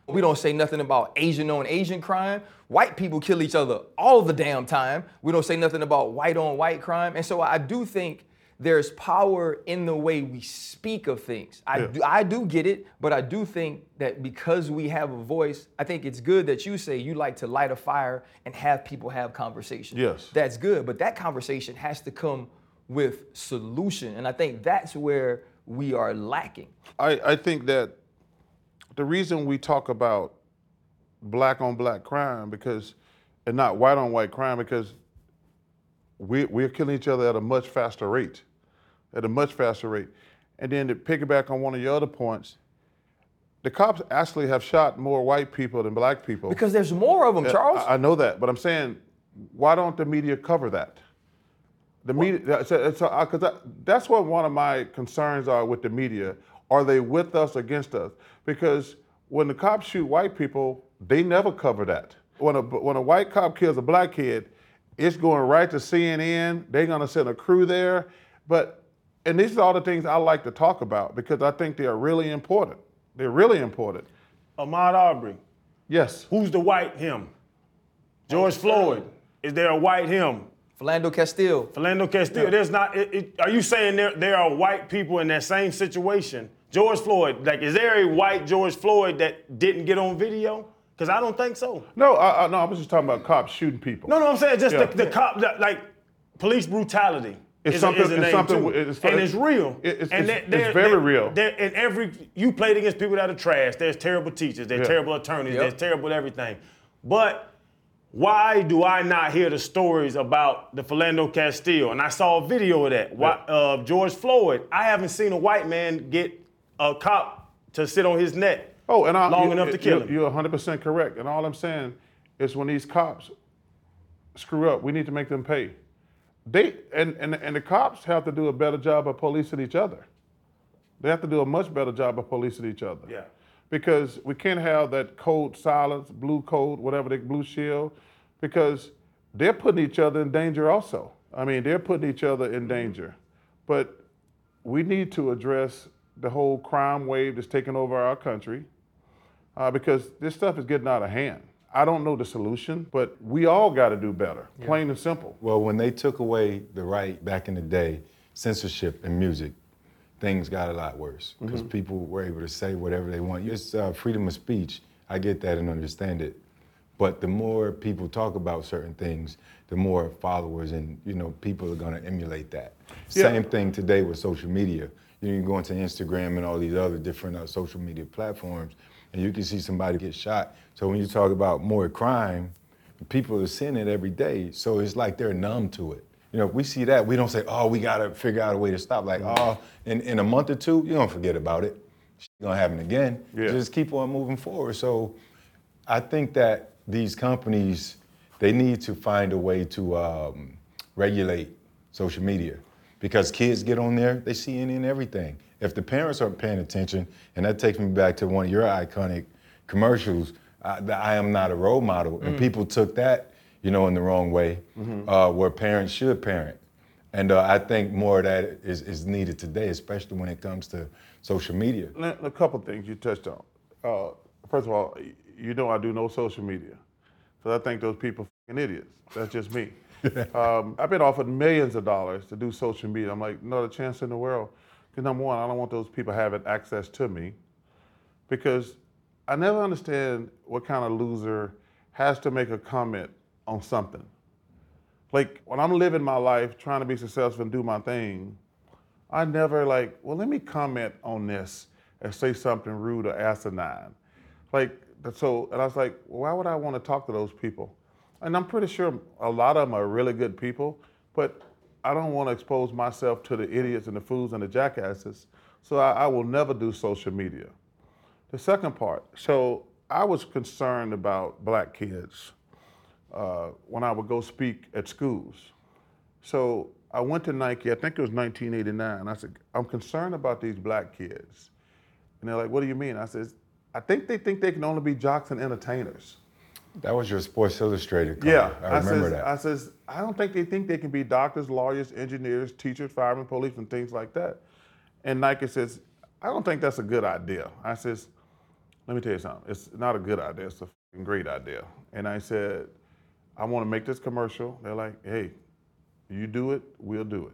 Speaker 2: we don't say nothing about Asian on Asian crime. White people kill each other all the damn time. We don't say nothing about white on white crime. And so I do think there's power in the way we speak of things. I,
Speaker 1: Yeah.
Speaker 2: do, I do get it, but I do think that because we have a voice, I think it's good that you say you like to light a fire and have people have conversations.
Speaker 1: Yes.
Speaker 2: That's good, but that conversation has to come with solution. And I think that's where we are lacking.
Speaker 1: I, I think that the reason we talk about black on black crime because and not white on white crime because we, we're killing each other at a much faster rate, at a much faster rate. And then to piggyback on one of your other points, the cops actually have shot more white people than black people.
Speaker 2: Because there's more of them, Charles.
Speaker 1: I, I know that, but I'm saying, why don't the media cover that? The media, that's, uh, that's what one of my concerns are with the media. Are they with us, against us? Because when the cops shoot white people, they never cover that. When a when a white cop kills a black kid, it's going right to CNN. They're gonna send a crew there, but and these are all the things I like to talk about because I think they are really important. They're really important.
Speaker 4: Ahmaud Arbery.
Speaker 1: Yes.
Speaker 4: Who's the white him? George Floyd. Is there a white him?
Speaker 2: Philando Castile.
Speaker 4: Philando Castillo. There's not. It, it, are you saying there there are white people in that same situation? George Floyd. Like, is there a white George Floyd that didn't get on video? Because I don't think so.
Speaker 1: No, I, I, no, I was just talking about cops shooting people.
Speaker 4: No, no, I'm saying just
Speaker 1: Yeah.
Speaker 4: the, the cop, the, like police brutality.
Speaker 1: It's
Speaker 4: is
Speaker 1: something-
Speaker 4: A, is a
Speaker 1: it's
Speaker 4: name
Speaker 1: something-
Speaker 4: too.
Speaker 1: it's-
Speaker 4: and it's real.
Speaker 1: it's-
Speaker 4: and
Speaker 1: it's-
Speaker 4: they're-
Speaker 1: it's very
Speaker 4: they're-
Speaker 1: real.
Speaker 4: they're- and every you played against people that are trash. There's terrible teachers. There's
Speaker 1: Yeah.
Speaker 4: terrible attorneys.
Speaker 2: Yep.
Speaker 4: There's terrible everything. But why do I not hear the stories about the Philando Castile? And I saw a video of that. Why, uh, George Floyd. I haven't seen a white man get a cop to sit on his neck.
Speaker 1: Oh, and I,
Speaker 4: long
Speaker 1: you-
Speaker 4: enough to
Speaker 1: you-
Speaker 4: kill him.
Speaker 1: You're 100% correct. And all I'm saying is when these cops screw up, we need to make them pay. They and, and and the cops have to do a better job of policing each other. They have to do a much better job of policing each other.
Speaker 4: Yeah.
Speaker 1: Because we can't have that code silence, blue code, whatever the blue shield, because they're putting each other in danger also. I mean, they're putting each other in danger. But we need to address the whole crime wave that's taking over our country uh, because this stuff is getting out of hand. I don't know the solution, but we all got to do better, plain and simple.
Speaker 3: Well, when they took away the right back in the day, censorship in music, things got a lot worse because people were able to say whatever they want. It's uh, freedom of speech. I get that and understand it. But the more people talk about certain things, the more followers and you know people are going to emulate that.
Speaker 1: Yeah.
Speaker 3: Same thing today with social media. You, know, you can go into Instagram and all these other different uh, social media platforms, and you can see somebody get shot. So when you talk about more crime, people are seeing it every day. So it's like they're numb to it. You know, if we see that, we don't say, "Oh, we gotta figure out a way to stop." Like, oh, in, in a month or two, you're gonna forget about it. It's gonna happen again.
Speaker 1: Yeah.
Speaker 3: Just keep on moving forward. So I think that these companies they need to find a way to um, regulate social media because kids get on there, they see any and everything. If the parents aren't paying attention, and that takes me back to one of your iconic commercials, the I am not a role model, and people took that, you know, in the wrong way, uh, where parents should parent. And uh, I think more of that is, is needed today, especially when it comes to social media.
Speaker 1: A couple things you touched on. Uh, first of all, you know I do no social media, so I think those people fucking idiots. That's just me. um, I've been offered millions of dollars to do social media. I'm like, not a chance in the world. Because number one, I don't want those people having access to me. Because I never understand what kind of loser has to make a comment on something. Like when I'm living my life, trying to be successful and do my thing, I never like, well, let me comment on this and say something rude or asinine. Like, so, and I was like, why would I want to talk to those people? And I'm pretty sure a lot of them are really good people, but I don't want to expose myself to the idiots and the fools and the jackasses. So I, I will never do social media. The second part, so I was concerned about black kids uh, when I would go speak at schools. So I went to Nike, I think it was 1989. I said, I'm concerned about these black kids. And they're like, what do you mean? I said, I think they think they can only be jocks and entertainers.
Speaker 3: That was your Sports Illustrated cover.
Speaker 1: Yeah,
Speaker 3: I remember
Speaker 1: says,
Speaker 3: that.
Speaker 1: I says, I don't think they think they can be doctors, lawyers, engineers, teachers, firemen, police, and things like that. And Nike says, I don't think that's a good idea. I says, let me tell you something. It's not a good idea. It's a great idea. And I said, I want to make this commercial. They're like, hey, you do it, we'll do it.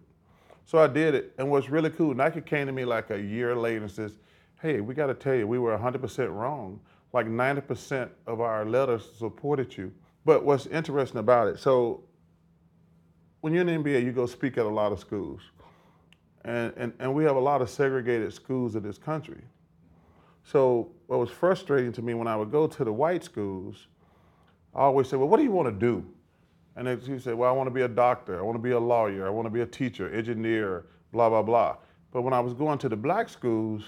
Speaker 1: So I did it. And what's really cool, Nike came to me like a year later and says, hey, we got to tell you, we were 100% wrong. Like 90% of our letters supported you. But what's interesting about it, so when you're in the NBA, you go speak at a lot of schools. And, and, and we have a lot of segregated schools in this country. So what was frustrating to me when I would go to the white schools, I always said, well, what do you want to do? And they he said, well, I want to be a doctor. I want to be a lawyer. I want to be a teacher, engineer, blah, blah, blah. But when I was going to the black schools,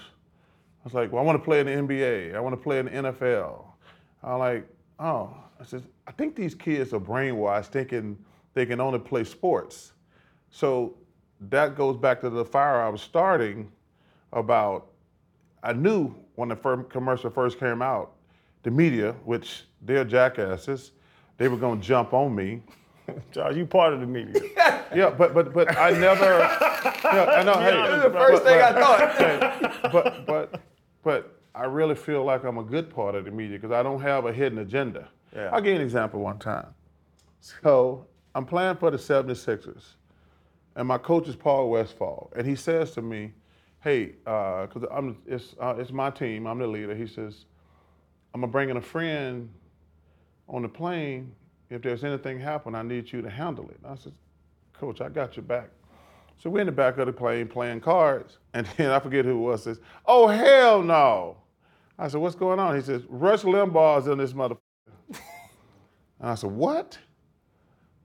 Speaker 1: I was like, well, I want to play in the NBA. I want to play in the NFL. I'm like, oh, I said, I think these kids are brainwashed thinking they can only play sports. So that goes back to the fire I was starting about. I knew when the firm commercial first came out, the media, which they're jackasses, they were gonna jump on me.
Speaker 4: Charles, you part of the media.
Speaker 1: Yeah, but but but I never. yeah, I know. hey,
Speaker 2: That was the first thing I thought.
Speaker 1: thought. but but but I really feel like I'm a good part of the media because I don't have a hidden agenda.
Speaker 4: Yeah.
Speaker 1: I'll give you an example one time. So I'm playing for the 76ers, and my coach is Paul Westphal, and he says to me, "Hey, because I'm it's uh, it's my team. I'm the leader." He says, "I'm gonna bring in a friend on the plane. If there's anything happen, I need you to handle it." I said, "Coach, I got your back." So we're in the back of the plane playing cards, and then I forget who it was. Says, "Oh hell no!" I said, "What's going on?" He says, "Rush Limbaugh's in this mother." And I said, "What?"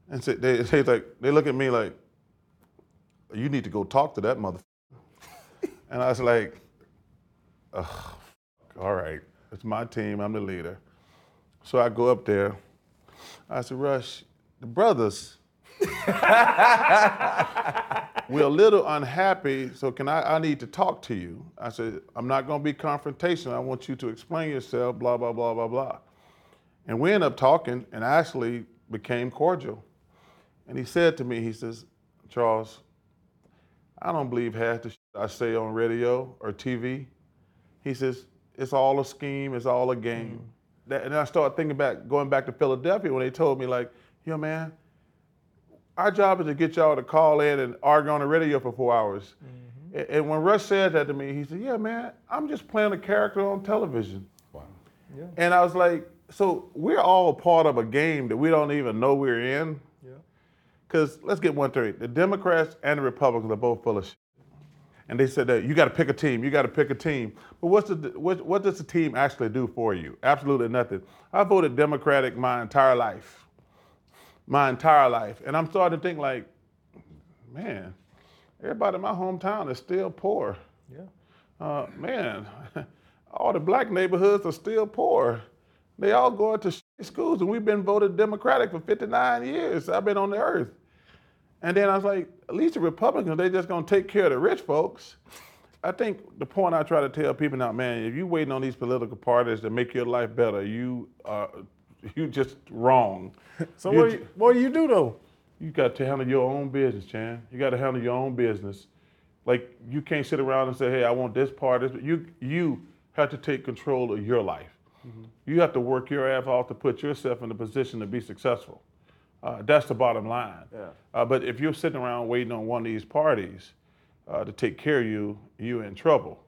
Speaker 1: And so they, they like they look at me like, "You need to go talk to that mother." and I was like, Ugh, "All right, it's my team. I'm the leader." So I go up there. I said, "Rush, the brothers." We're a little unhappy, so can I, I need to talk to you. I said, I'm not gonna be confrontational. I want you to explain yourself, blah, blah, blah, blah, blah. And we ended up talking and actually became cordial. And he said to me, he says, Charles, I don't believe half the shit I say on radio or TV. He says, it's all a scheme, it's all a game. Mm. That, and I started thinking back, going back to Philadelphia when they told me, like, yo, man, our job is to get y'all to call in and argue on the radio for four hours. Mm-hmm. A- And when Rush said that to me, he said, Yeah, man, I'm just playing a character on television.
Speaker 3: Wow. Yeah.
Speaker 1: And I was like, So we're all part of a game that we don't even know we're in?
Speaker 2: Yeah.
Speaker 1: Because let's get one straight the Democrats and the Republicans are both full of shit. And they said that you got to pick a team, you got to pick a team. But what's the, what, what does the team actually do for you? Absolutely nothing. I voted Democratic my entire life my entire life. And I'm starting to think like, man, everybody in my hometown is still poor.
Speaker 2: Yeah.
Speaker 1: Uh, man, all the black neighborhoods are still poor. They all go to schools, and we've been voted Democratic for 59 years. I've been on the earth. And then I was like, at least the Republicans, they just gonna take care of the rich folks. I think the point I try to tell people now, man, if you're waiting on these political parties to make your life better, you are you just wrong.
Speaker 4: So what do, you, what do you do though?
Speaker 1: you got to handle your own business, Chan. You got to handle your own business. Like you can't sit around and say, "Hey, I want this part." This. You you have to take control of your life. You have to work your ass off to put yourself in a position to be successful. Uh, that's the bottom line.
Speaker 4: Yeah.
Speaker 1: Uh, but if you're sitting around waiting on one of these parties uh, to take care of you, you're in trouble.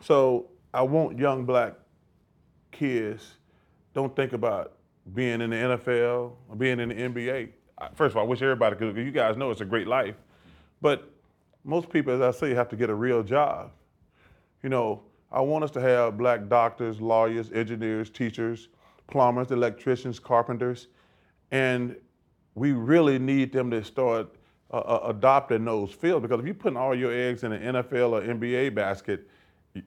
Speaker 1: So I want young black kids don't think about being in the NFL or being in the NBA. First of all, I wish everybody could. You guys know it's a great life, but most people, as I say, have to get a real job. You know, I want us to have black doctors, lawyers, engineers, teachers, plumbers, electricians, carpenters, and we really need them to start uh, uh, adopting those fields because if you're putting all your eggs in an NFL or NBA basket,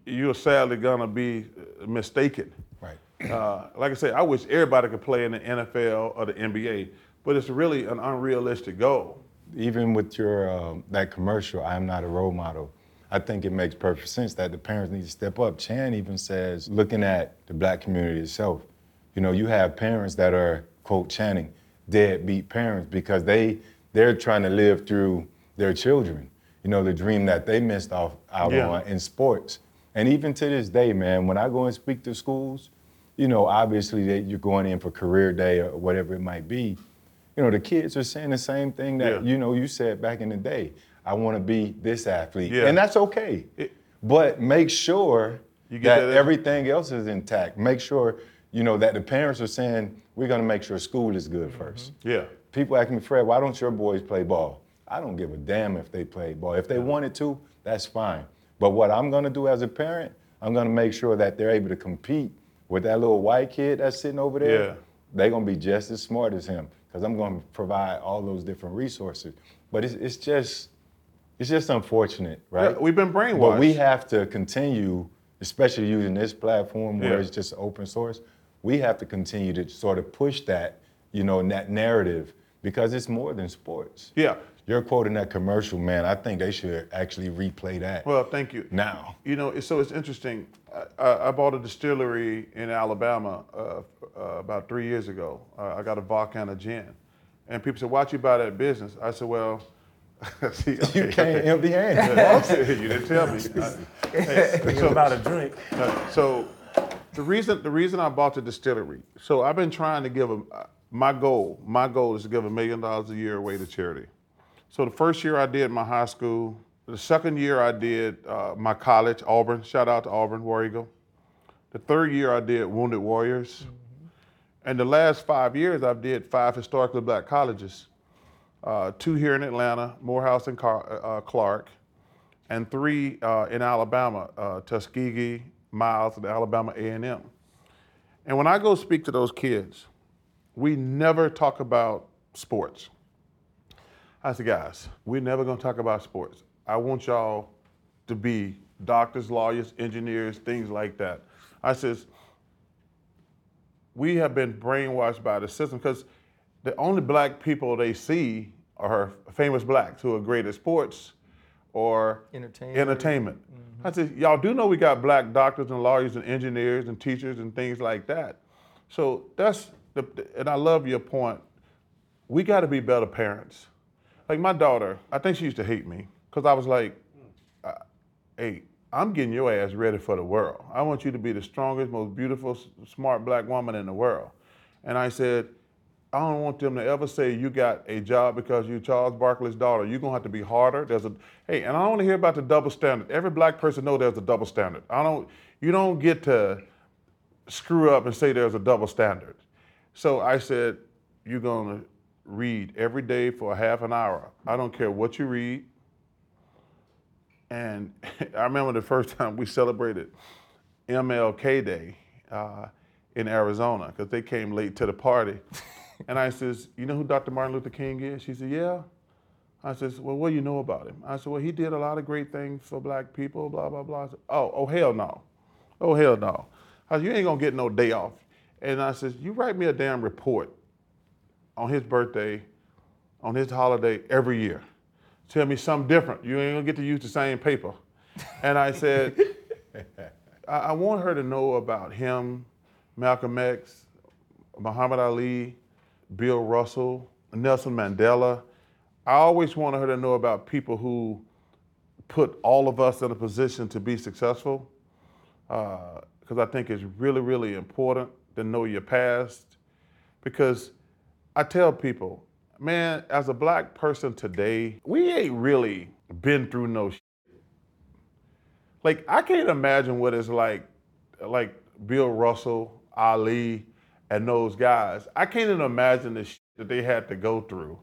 Speaker 1: you're sadly gonna be uh, mistaken. Uh, like I say, I wish everybody could play in the NFL or the NBA, but it's really an unrealistic goal.
Speaker 3: even with your um, that commercial, I am not a role model. I think it makes perfect sense that the parents need to step up. Chan even says, looking at the black community itself, you know, you have parents that are quote Channing, deadbeat parents because they they're trying to live through their children. You know, the dream that they missed off out
Speaker 1: Yeah.
Speaker 3: on in sports. And even to this day, man, when I go and speak to schools, you know, obviously that you're going in for career day or whatever it might be you know, the kids are saying the same thing that,
Speaker 1: Yeah.
Speaker 3: you know, you said back in the day. I want to be this athlete.
Speaker 1: Yeah.
Speaker 3: And that's okay.
Speaker 1: It-
Speaker 3: but make sure that,
Speaker 1: that-
Speaker 3: everything else is intact. Make sure, you know, that the parents are saying, we're going to make sure school is good mm-hmm. first.
Speaker 1: Yeah.
Speaker 3: people ask me, Fred, why don't your boys play ball? I don't give a damn if they play ball. If they wanted to, that's fine. But what I'm gonna do as a parent, I'm gonna make sure that they're able to compete with that little white kid that's sitting over there.
Speaker 1: Yeah.
Speaker 3: They're gonna be just as smart as him because I'm gonna provide all those different resources. But it's, it's just, it's just unfortunate, right?
Speaker 1: Yeah, we've been brainwashed.
Speaker 3: But we have to continue, especially using this platform where
Speaker 1: Yeah.
Speaker 3: it's just open source. We have to continue to sort of push that, you know, that narrative because it's more than sports.
Speaker 1: Yeah.
Speaker 3: You're quoting that commercial, man. I think they should actually replay that
Speaker 1: Well, thank you.
Speaker 3: now.
Speaker 1: You know, it's- so it's interesting. I, I I bought a distillery in Alabama uh, uh, about three years ago. Uh, I got a vodka and a gin, and people said, "Why'd you buy that business?" I said, "Well, see,
Speaker 3: You
Speaker 1: okay,
Speaker 3: came
Speaker 1: okay.
Speaker 3: empty handed.
Speaker 1: you didn't tell me." I- hey,
Speaker 4: Think
Speaker 1: so-
Speaker 4: about a drink.
Speaker 1: uh, so the reason the reason I bought the distillery. So I've been trying to give a my goal. My goal is to give a million dollars a year away to charity. So the first year I did my high school. The second year I did uh, my college, Auburn. Shout out to Auburn, War Eagle. The third year I did Wounded Warriors. And the last five years I've did five historically black colleges. Uh, two here in Atlanta, Morehouse and Car- uh, Clark, and three uh, in Alabama, uh, Tuskegee, Miles, and Alabama A&M. And when I go speak to those kids, we never talk about sports. I said, guys, we're never gonna talk about sports. I want y'all to be doctors, lawyers, engineers, things like that. I says, we have been brainwashed by the system because the only black people they see are famous blacks who are great at sports or
Speaker 2: Entertainment.
Speaker 1: entertainment. Mm-hmm. I said, y'all do know we got black doctors and lawyers and engineers and teachers and things like that. So that's the, and I love your point. We got to be better parents. Like my daughter, I think she used to hate me because I was like, uh, hey, I'm getting your ass ready for the world. I want you to be the strongest, most beautiful, smart black woman in the world. And I said, I don't want them to ever say you got a job because you're Charles Barkley's daughter. You're gonna have to be harder. There's a hey, and I don't want to hear about the double standard. Every black person know there's a double standard. I don't. You don't get to screw up and say there's a double standard. So I said, you're gonna read every day for a half an hour. I don't care what you read. And I remember the first time we celebrated MLK Day uh, in Arizona because they came late to the party. and I says, you know who Dr. Martin Luther King is? She said, yeah. I says, well, what do you know about him? I said, well, he did a lot of great things for black people, blah, blah, blah. Said, oh, oh, hell no. Oh, hell no. I said, you ain't gonna get no day off. And I says, you write me a damn report on his birthday, on his holiday every year. Tell me something different. You ain't gonna get to use the same paper. And I said, I, I want her to know about him, Malcolm X, Muhammad Ali, Bill Russell, Nelson Mandela. I always wanted her to know about people who put all of us in a position to be successful, uh, because I think it's really, really important to know your past. Because I tell people, man, as a black person today, we ain't really been through no shit. Like, I can't imagine what it's like, like Bill Russell, Ali, and those guys. I can't even imagine the shit that they had to go through.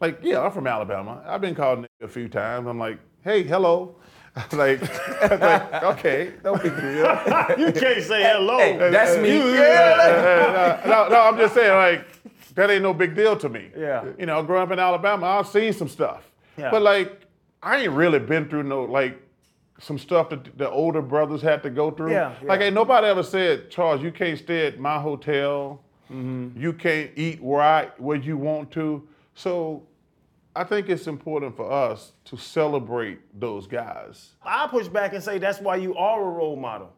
Speaker 1: Like, yeah, I'm from Alabama. I've been called a few times. I'm like, hey, hello. like, like, okay, no big deal.
Speaker 4: You can't say hello.
Speaker 2: Hey, that's me.
Speaker 4: You-
Speaker 1: Uh, no, no, I'm just saying, like, that ain't no big deal to me.
Speaker 4: Yeah.
Speaker 1: You know, growing up in Alabama, I've seen some stuff.
Speaker 4: Yeah.
Speaker 1: But like, I ain't really been through no like some stuff that the older brothers had to go through.
Speaker 4: Yeah,
Speaker 1: Like,
Speaker 4: yeah.
Speaker 1: ain't nobody ever said, Charles, you can't stay at my hotel.
Speaker 4: Mm-hmm.
Speaker 1: You can't eat where I where you want to. So, I think it's important for us to celebrate those guys.
Speaker 4: I push back and say that's why you are a role model.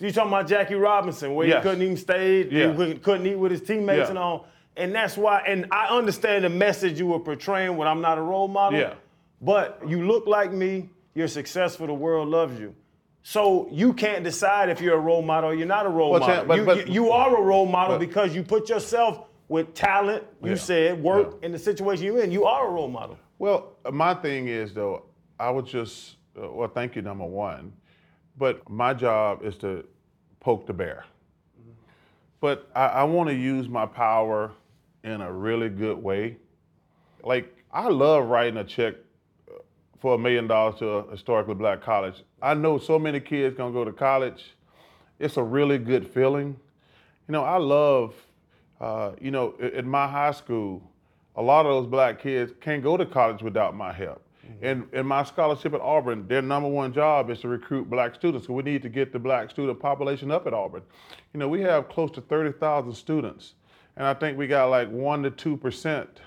Speaker 4: You talking about Jackie Robinson, where
Speaker 1: Yes.
Speaker 4: he couldn't even stay,
Speaker 1: Yeah.
Speaker 4: he couldn't- eat with his teammates
Speaker 1: Yeah.
Speaker 4: and all. And that's why, and I understand the message you were portraying when I'm not a role model.
Speaker 1: Yeah.
Speaker 4: But you look like me, you're successful, the world loves you. So you can't decide if you're a role model or you're not a role
Speaker 1: Well,
Speaker 4: model.
Speaker 1: But-
Speaker 4: you,
Speaker 1: but-
Speaker 4: you, are a role model
Speaker 1: but-
Speaker 4: because you put yourself with talent, you
Speaker 1: Yeah.
Speaker 4: said, work
Speaker 1: Yeah.
Speaker 4: in the situation you're in. You are a role model.
Speaker 1: Well, my thing is though, I would just uh, well, thank you, number one, but my job is to poke the bear. But I, I want to use my power in a really good way. Like I love writing a check uh, for a million dollars to a historically black college. I know so many kids gonna go to college. It's a really good feeling. You know, I love, uh, you know, in my high school, a lot of those black kids can't go to college without my help. And in my scholarship at Auburn, their number one job is to recruit black students. So we need to get the black student population up at Auburn. You know, we have close to 30,000 students, and I think we got like one to two percent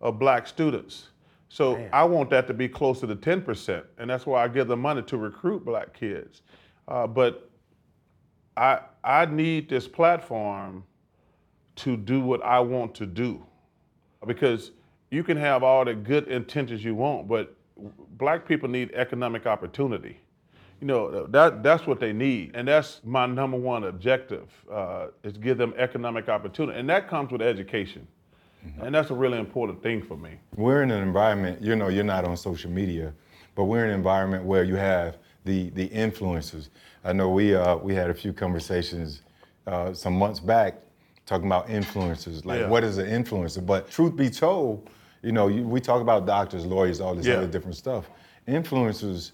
Speaker 1: of black students. So I want that to be closer to 10%, and that's why I give the money to recruit black kids. Uh, but I I need this platform to do what I want to do, because you can have all the good intentions you want, but black people need economic opportunity. You know that that's what they need, and that's my number one objective uh, is give them economic opportunity, and that comes with education, and that's a really important thing for me.
Speaker 3: We're in an environment, you know, you're not on social media, but we're in an environment where you have the the influencers. I know we uh, we had a few conversations uh, some months back talking about influencers, like
Speaker 1: Yeah.
Speaker 3: what is an influencer? But truth be told, you know, you, we talk about doctors, lawyers, all this
Speaker 1: Yeah.
Speaker 3: other different stuff. Influencers,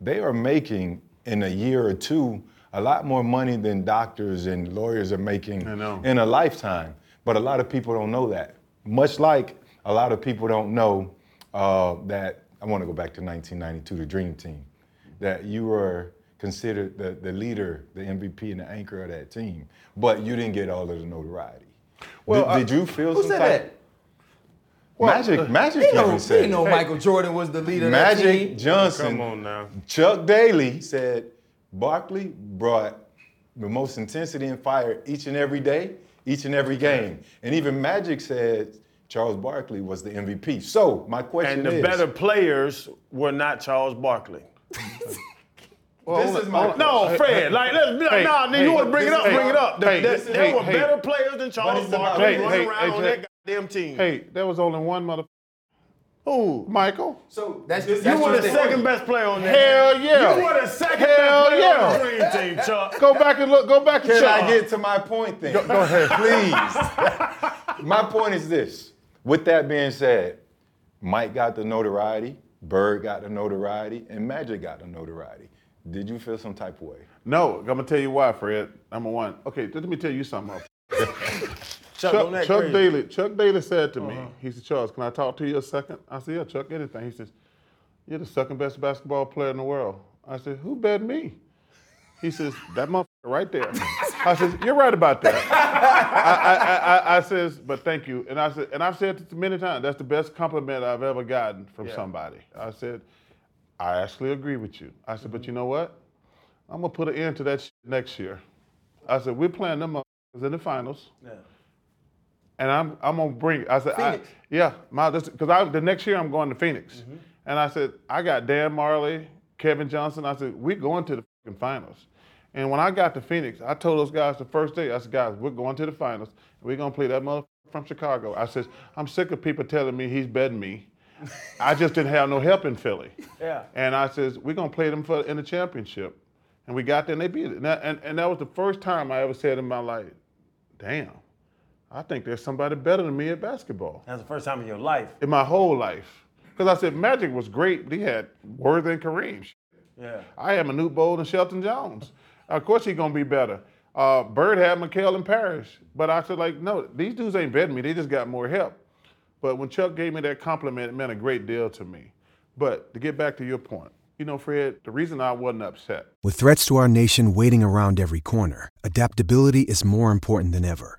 Speaker 3: they are making in a year or two a lot more money than doctors and lawyers are making in a lifetime. But a lot of people don't know that. Much like a lot of people don't know uh, that, I want to go back to 1992, the Dream Team, that you were considered the, the leader, the MVP, and the anchor of that team, but you didn't get all of the notoriety.
Speaker 1: Well,
Speaker 3: did,
Speaker 1: I-
Speaker 3: did you feel
Speaker 2: Who
Speaker 3: some
Speaker 2: said
Speaker 3: type?
Speaker 2: that?
Speaker 3: Magic, uh, Magic
Speaker 2: He know,
Speaker 3: Kevin
Speaker 2: he
Speaker 3: said.
Speaker 2: know
Speaker 3: it.
Speaker 2: Michael Jordan was the leader of
Speaker 3: Magic
Speaker 2: team.
Speaker 3: Johnson.
Speaker 4: Come on now.
Speaker 3: Chuck Daly said Barkley brought the most intensity and fire each and every day, each and every game. And even Magic said Charles Barkley was the MVP. So my question is,
Speaker 4: And the
Speaker 3: is,
Speaker 4: better players were not Charles Barkley.
Speaker 3: this is my
Speaker 4: No, Fred. Like, let's be like,
Speaker 1: Hey,
Speaker 4: nah, nigga,
Speaker 1: hey,
Speaker 4: you want to bring it up?
Speaker 1: hey,
Speaker 4: bring it up.
Speaker 1: hey,
Speaker 4: there
Speaker 1: this-
Speaker 4: there were better players than Charles
Speaker 3: it's about-
Speaker 4: Barkley
Speaker 1: Hey,
Speaker 4: running
Speaker 1: hey,
Speaker 4: around on
Speaker 1: hey.
Speaker 4: that goddamn team.
Speaker 1: Hey, there was only one mother. Who? Michael.
Speaker 2: So that's just,
Speaker 4: you
Speaker 2: that's
Speaker 4: were the
Speaker 2: they-
Speaker 4: second best player on that.
Speaker 1: Hell yeah.
Speaker 4: You were the second
Speaker 1: Hell
Speaker 4: best player
Speaker 1: yeah.
Speaker 4: on the dream team, Chuck.
Speaker 1: Go back and look. Go back and
Speaker 3: Can
Speaker 1: check.
Speaker 3: I get to my point then? Go, ahead, please. my point is this. With that being said, Mike got the notoriety, Bird got the notoriety, and Magic got the notoriety. Did you feel some type of way?
Speaker 1: No, I'm gonna tell you why, Fred. Number one. Okay, let me tell you something.
Speaker 4: Chuck,
Speaker 1: Chuck, Chuck. Daly. Chuck Daly said to
Speaker 2: Uh-huh.
Speaker 1: me, he said, Charles, can I talk to you a second? I said, Yeah, Chuck, anything. He says, You're the second best basketball player in the world. I said, Who bet me? He says, That motherfucker right there. I said, You're right about that. I, I, I, I says, but thank you. And I said, and I've said it many times, that's the best compliment I've ever gotten from somebody. I said, I actually agree with you. I said, but you know what? I'm gonna put an end to that shit next year. I said, we're playing them motherfuckers in the finals. And I'm I'm gonna bring. I said, I, yeah, my because I the next year I'm going to Phoenix, mm-hmm. and I said I got Dan Majerle, Kevin Johnson. I said we're going to the fucking finals. And when I got to Phoenix, I told those guys the first day, I said, guys, we're going to the finals. We're gonna play that motherfucker from Chicago. I said, I'm sick of people telling me he's betting me. I just didn't have no help in Philly.
Speaker 4: Yeah.
Speaker 1: And I says, we're gonna play them for in the championship. And we got there and they beat it. And that, and, and that was the first time I ever said in my life, damn, I think there's somebody better than me at basketball
Speaker 4: That's the first time in your life.
Speaker 1: in my whole life. Because I said Magic was great, but he had Worthy and Kareem.
Speaker 4: Yeah.
Speaker 1: I had Manute Bol and Shelton Jones. Of course he's gonna be better. Uh, Bird had McHale and Parish. But I said, like, no, these dudes ain't betting me, they just got more help. But when Chuck gave me that compliment, it meant a great deal to me. But to get back to your point, you know, Fred, the reason I wasn't upset
Speaker 7: With threats to our nation waiting around every corner, adaptability is more important than ever.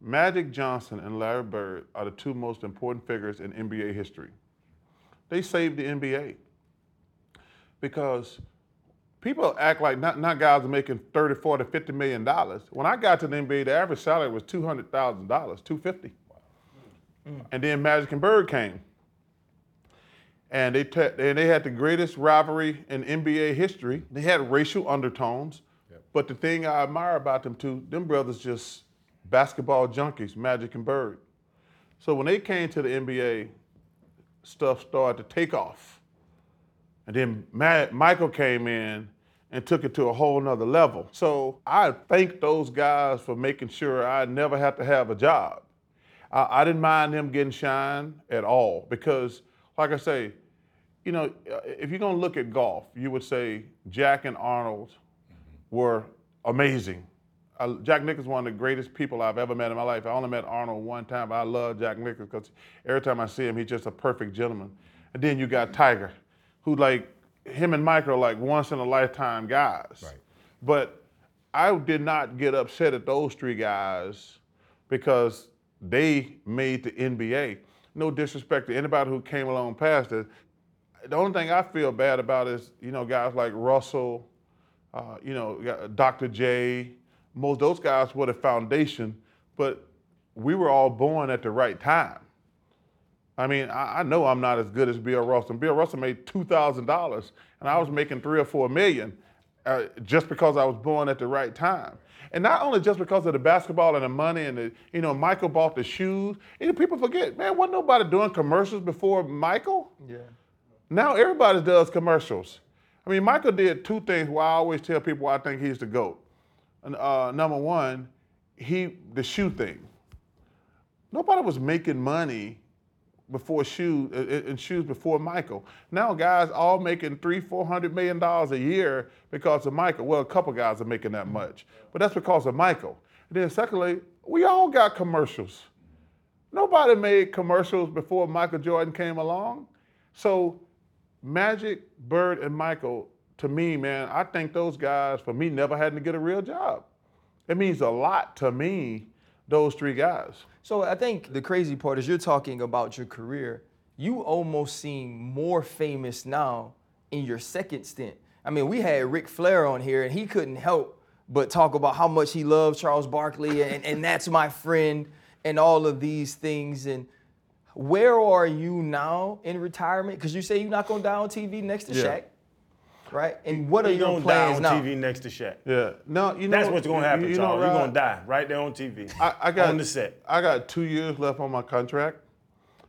Speaker 1: Magic Johnson and Larry Bird are the two most important figures in NBA history. They saved the NBA because people act like not, not guys are making 30, 40, 50 million dollars. When I got to the NBA, the average salary was $200,000, 250. Hmm. And then Magic and Bird came. and they te- and they had the greatest rivalry in NBA history. They had racial undertones, but the thing I admire about them two, them brothers just basketball junkies, Magic and Bird. So when they came to the NBA, stuff started to take off. And then Michael came in and took it to a whole nother level. So I thank those guys for making sure I never had to have a job. I, I didn't mind them getting shine at all because, like I say, you know, if you're gonna look at golf, you would say Jack and Arnold were amazing. I, Jack Nicklaus is one of the greatest people I've ever met in my life. I only met Arnold one time, but I love Jack Nicklaus because every time I see him, he's just a perfect gentleman. And then you got Tiger, who like him and Mike are like once in a lifetime guys.
Speaker 3: Right.
Speaker 1: But I did not get upset at those three guys because they made the NBA. No disrespect to anybody who came along past it. The only thing I feel bad about is, you know, guys like Russell, uh, you know, Dr. J, most those guys were the foundation, but we were all born at the right time. I mean, I, I know I'm not as good as Bill Russell. Bill Russell made two thousand dollars, and I was making three or four million, uh, just because I was born at the right time. And not only just because of the basketball and the money and the, you know, Michael bought the shoes. You know, people forget, man, wasn't nobody doing commercials before Michael?
Speaker 2: Yeah.
Speaker 1: Now everybody does commercials. I mean, Michael did two things where I always tell people I think he's the GOAT. And, uh, number one, he the shoe thing. Nobody was making money before shoes in shoes before Michael. Now guys all making three, four hundred million dollars a year because of Michael. Well, a couple guys are making that much, but that's because of Michael. And then secondly, we all got commercials. Nobody made commercials before Michael Jordan came along. So Magic, Bird, and Michael, to me, man, I think those guys, for me, never had to get a real job. It means a lot to me, those three guys.
Speaker 2: So I think the crazy part is you're talking about your career. You almost seem more famous now in your second stint. I mean, we had Ric Flair on here, and he couldn't help but talk about how much he loves Charles Barkley, and, and that's my friend, and all of these things. And where are you now in retirement? Because you say you're not going to die on TV next to
Speaker 1: Yeah.
Speaker 2: Shaq, right? And what are
Speaker 4: You're
Speaker 2: your
Speaker 4: gonna die on
Speaker 2: now?
Speaker 4: TV next to Shaq.
Speaker 1: Yeah. No, you know
Speaker 4: That's what's gonna happen,
Speaker 1: you know,
Speaker 4: Charles. You're gonna die right there on TV.
Speaker 1: I, I got
Speaker 4: on the set.
Speaker 1: I got two years left on my contract,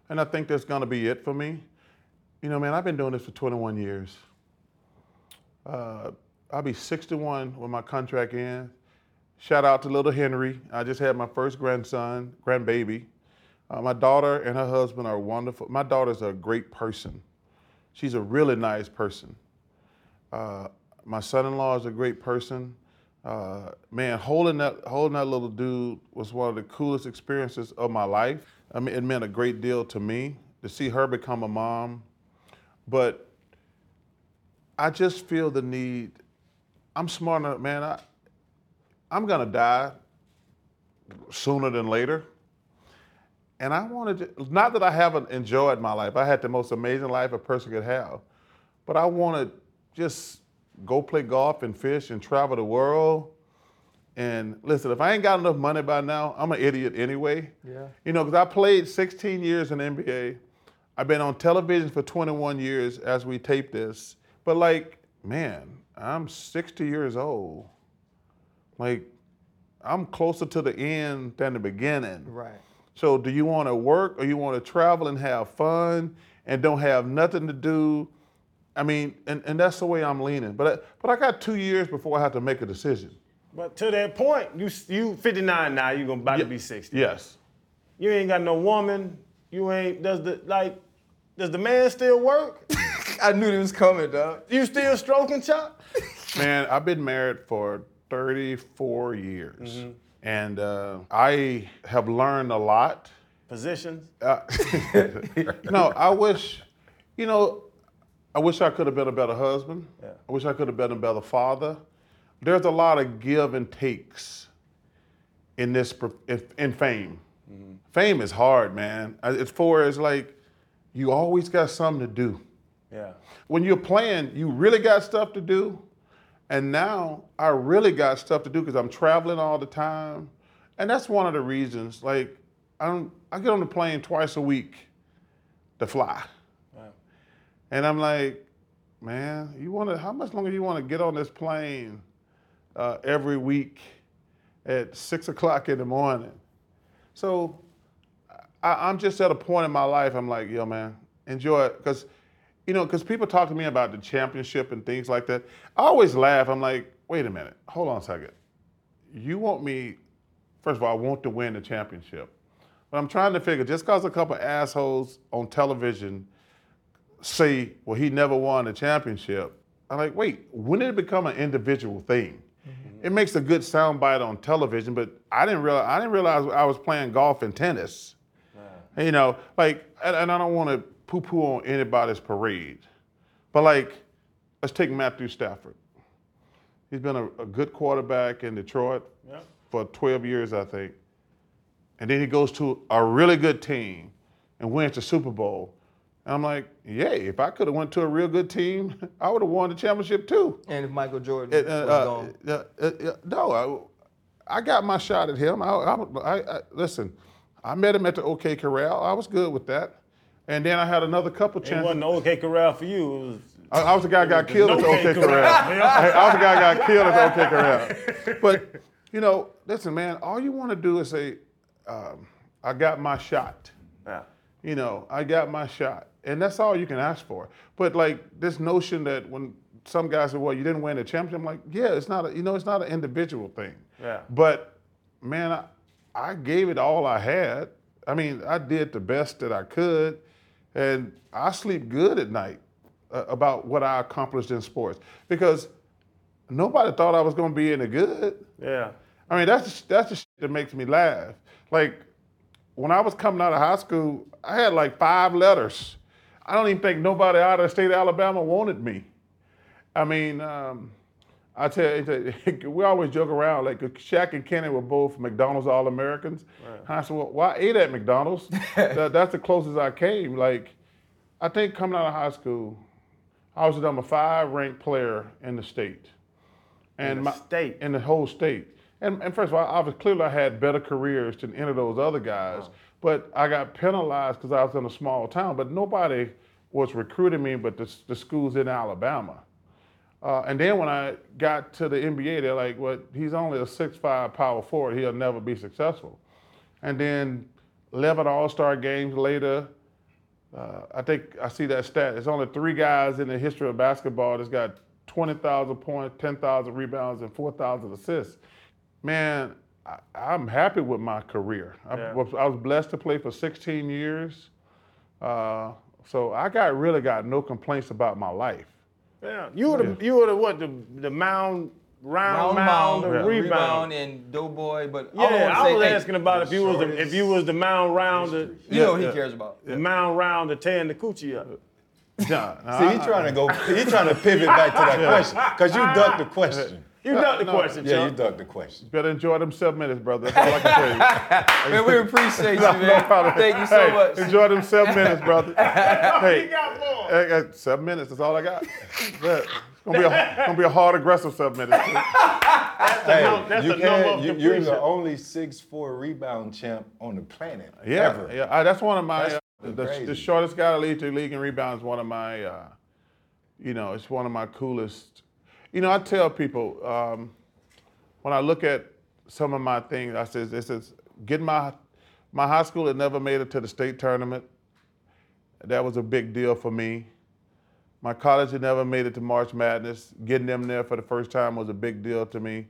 Speaker 1: and I think that's gonna be it for me. You know, man, I've been doing this for 21 years. Uh, I'll be 61 when my contract ends. Shout out to little Henry. I just had my first grandson, grandbaby. Uh, my daughter and her husband are wonderful. My daughter's a great person. She's a really nice person. Uh, my son-in-law is a great person. Uh, man, holding that holding that little dude was one of the coolest experiences of my life. I mean, it meant a great deal to me to see her become a mom. But I just feel the need. I'm smart enough, man. I, I'm gonna die sooner than later. And I wanted to, not that I haven't enjoyed my life. I had the most amazing life a person could have. But I want to just go play golf and fish and travel the world. And listen, if I ain't got enough money by now, I'm an idiot anyway.
Speaker 2: Yeah.
Speaker 1: You know, because I played 16 years in the NBA. I've been on television for 21 years as we tape this. But like, man, I'm 60 years old. Like, I'm closer to the end than the beginning.
Speaker 2: Right.
Speaker 1: So do you want to work or you want to travel and have fun and don't have nothing to do? I mean, and, and that's the way I'm leaning. But I, but I got two years before I have to make a decision.
Speaker 4: But to that point, you you 59 now. You gonna about to be 60.
Speaker 1: Yes.
Speaker 4: You ain't got no woman. You ain't. Does the like? Does the man still work?
Speaker 2: I knew it was coming, dog.
Speaker 4: you still stroking chop?
Speaker 1: Man, I've been married for 34 years. And uh, I have learned a lot.
Speaker 4: Positions.
Speaker 1: no, I wish, you know, I wish I could have been a better husband. I wish I could have been a better father. There's a lot of give and takes in this in, fame. Mm-hmm. Fame is hard, man. It's for it's like you always got something to do.
Speaker 4: Yeah.
Speaker 1: When you're playing, you really got stuff to do. And now I really got stuff to do because I'm traveling all the time. And that's one of the reasons. Like, I don't I get on the plane twice a week to fly. And I'm like, man, you want to? How much longer you want to get on this plane uh, every week at six o'clock in the morning? So I, I'm just at a point in my life. I'm like, yo, man, enjoy it, because you know, because people talk to me about the championship and things like that. I always laugh. I'm like, wait a minute, hold on a second. You want me? First of all, I want to win the championship. But I'm trying to figure just because a couple assholes on television say, well, he never won a championship. I'm like, wait, when did it become an individual thing?
Speaker 2: Mm-hmm.
Speaker 1: It makes a good soundbite on television, but I didn't realize I didn't realize I was playing golf and tennis. You know, like, and, and I don't want to poo-poo on anybody's parade, but like, let's take Matthew Stafford. He's been a, a good quarterback in Detroit
Speaker 4: Yep.
Speaker 1: for 12 years, I think. And then he goes to a really good team and wins the Super Bowl. And I'm like, yeah, if I could have went to a real good team, I would have won the championship too.
Speaker 2: And if Michael Jordan
Speaker 1: It, uh,
Speaker 2: was
Speaker 1: uh,
Speaker 2: gone.
Speaker 1: uh, uh, uh, no, I, I got my shot at him. I, I, I, I- listen. I met him at the OK Corral. I was good with that. And then I had another couple chances.
Speaker 4: It wasn't OK Corral for you. It was
Speaker 1: I, I was the guy who got
Speaker 4: the
Speaker 1: killed at the OK Corral.
Speaker 4: Corral.
Speaker 1: I, I was the guy who got killed at the OK Corral. But you know, listen, man. All you want to do is say, um, "I got my shot."
Speaker 4: Yeah.
Speaker 1: You know, I got my shot, and that's all you can ask for. But like this notion that when some guys say, "Well, you didn't win the championship," I'm like, "Yeah, it's not. A, you know, it's not an individual thing."
Speaker 4: Yeah.
Speaker 1: But man, I, I gave it all I had. I mean, I did the best that I could, and I sleep good at night uh, about what I accomplished in sports because nobody thought I was going to be any good.
Speaker 4: Yeah.
Speaker 1: I mean, that's the, that's the shit that makes me laugh. Like when I was coming out of high school, I had like five letters. I don't even think nobody out of the state of Alabama wanted me. I mean, um, I tell you, we always joke around like Shaq and Kenny were both McDonald's All Americans. I said, well, why ate at McDonald's? that, that's the closest I came. Like, I think coming out of high school, I was the number five ranked player in the state. And
Speaker 4: the
Speaker 1: my,
Speaker 4: state?
Speaker 1: In the whole state. And, and first of all, I was clearly I had better careers than any of those other guys. But I got penalized because I was in a small town. But nobody was recruiting me but the, the schools in Alabama. Uh, and then when I got to the NBA, they're like, well, he's only a six-five power forward. He'll never be successful. And then 11 All Star games later, uh, I think I see that stat. There's only three guys in the history of basketball that's got 20,000 points, 10,000 rebounds, and 4,000 assists. Man, I, I'm happy with my career. I,
Speaker 4: Yeah.
Speaker 1: was, I was blessed to play for 16 years. Uh, so I got really got no complaints about my life.
Speaker 4: Yeah. You were the you were the what the the mound round,
Speaker 2: Round
Speaker 4: mound,
Speaker 2: mound,
Speaker 1: Yeah.
Speaker 4: rebound.
Speaker 2: and doughboy, but all
Speaker 4: Yeah,
Speaker 2: wanna
Speaker 4: I
Speaker 2: say,
Speaker 4: was
Speaker 2: hey,
Speaker 4: asking about if you was the, if you was the mound round the,
Speaker 2: You know what he
Speaker 1: yeah.
Speaker 2: cares about.
Speaker 4: the mound round the tearing the coochie up.
Speaker 1: Nah, nah,
Speaker 3: See,
Speaker 1: I-
Speaker 3: he's trying to go. He's trying to pivot back to that question because you ducked the question.
Speaker 4: You ducked the
Speaker 1: no.
Speaker 4: question,
Speaker 3: Yeah, you
Speaker 4: Chuck.
Speaker 3: ducked the question.
Speaker 1: You better enjoy them seven minutes, brother. That's all I can tell you.
Speaker 2: Man, we appreciate you,
Speaker 1: No,
Speaker 2: man.
Speaker 1: no problem.
Speaker 2: Thank you so
Speaker 1: Hey,
Speaker 2: much.
Speaker 1: Enjoy them seven minutes, brother. hey,
Speaker 4: He got more.
Speaker 1: hey, hey, seven minutes. That's all I got. Yeah. It's gonna be a gonna be a hard, aggressive seven minutes.
Speaker 3: Hey,
Speaker 4: num- that's
Speaker 3: you
Speaker 4: the number
Speaker 3: can't.
Speaker 4: of
Speaker 3: You, you're the only six four rebound champ on the planet.
Speaker 1: Yeah,
Speaker 3: ever.
Speaker 1: yeah. I, that's one of my. Uh, the, the shortest guy to lead the league in rebounds. One of my. Uh, you know, it's one of my coolest. You know, I tell people um, when I look at some of my things, I says this is getting my my high school had never made it to the state tournament. That was a big deal for me. My college had never made it to March Madness. Getting them there for the first time was a big deal to me.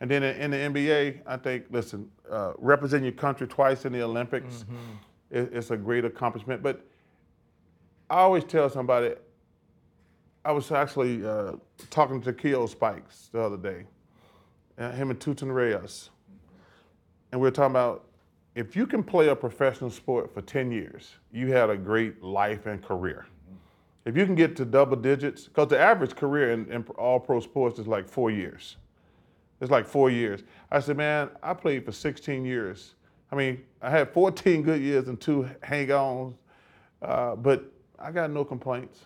Speaker 1: And then in the NBA, I think, listen, uh, representing your country twice in the Olympics, it- it's a great accomplishment. But I always tell somebody, I was actually uh, talking to Keo Spikes the other day, uh, him and Tutan Reyes. And we were talking about if you can play a professional sport for 10 years, you had a great life and career. If you can get to double digits, because the average career in, in all pro sports is like four years. It's like four years. I said, man, I played for 16 years. I mean, I had 14 good years and two hang-ons, uh, but I got no complaints.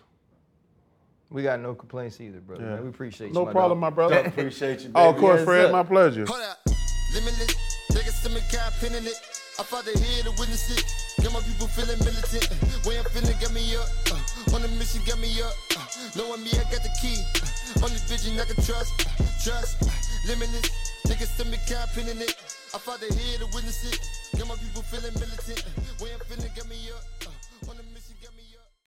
Speaker 2: We got no complaints either, brother.
Speaker 1: Yeah.
Speaker 2: Man. We appreciate you.
Speaker 1: No
Speaker 2: my
Speaker 1: problem,
Speaker 2: dog.
Speaker 1: my brother.
Speaker 3: I Appreciate you.
Speaker 1: Oh, of course,
Speaker 2: Yes,
Speaker 1: Fred,
Speaker 2: sir.
Speaker 1: my pleasure.
Speaker 5: Hold up. Limitless. Niggas to me, got pinning it. I fought the head to witness it. Got my people feeling militant. Way I'm feeling got me up. Uh, on the mission got me up. Uh, knowing me, I got the key. Uh, only vision I can trust. Uh, trust. Uh, limitless. Niggas send me cap in it. I fought the head to witness it. Got my people feeling militant.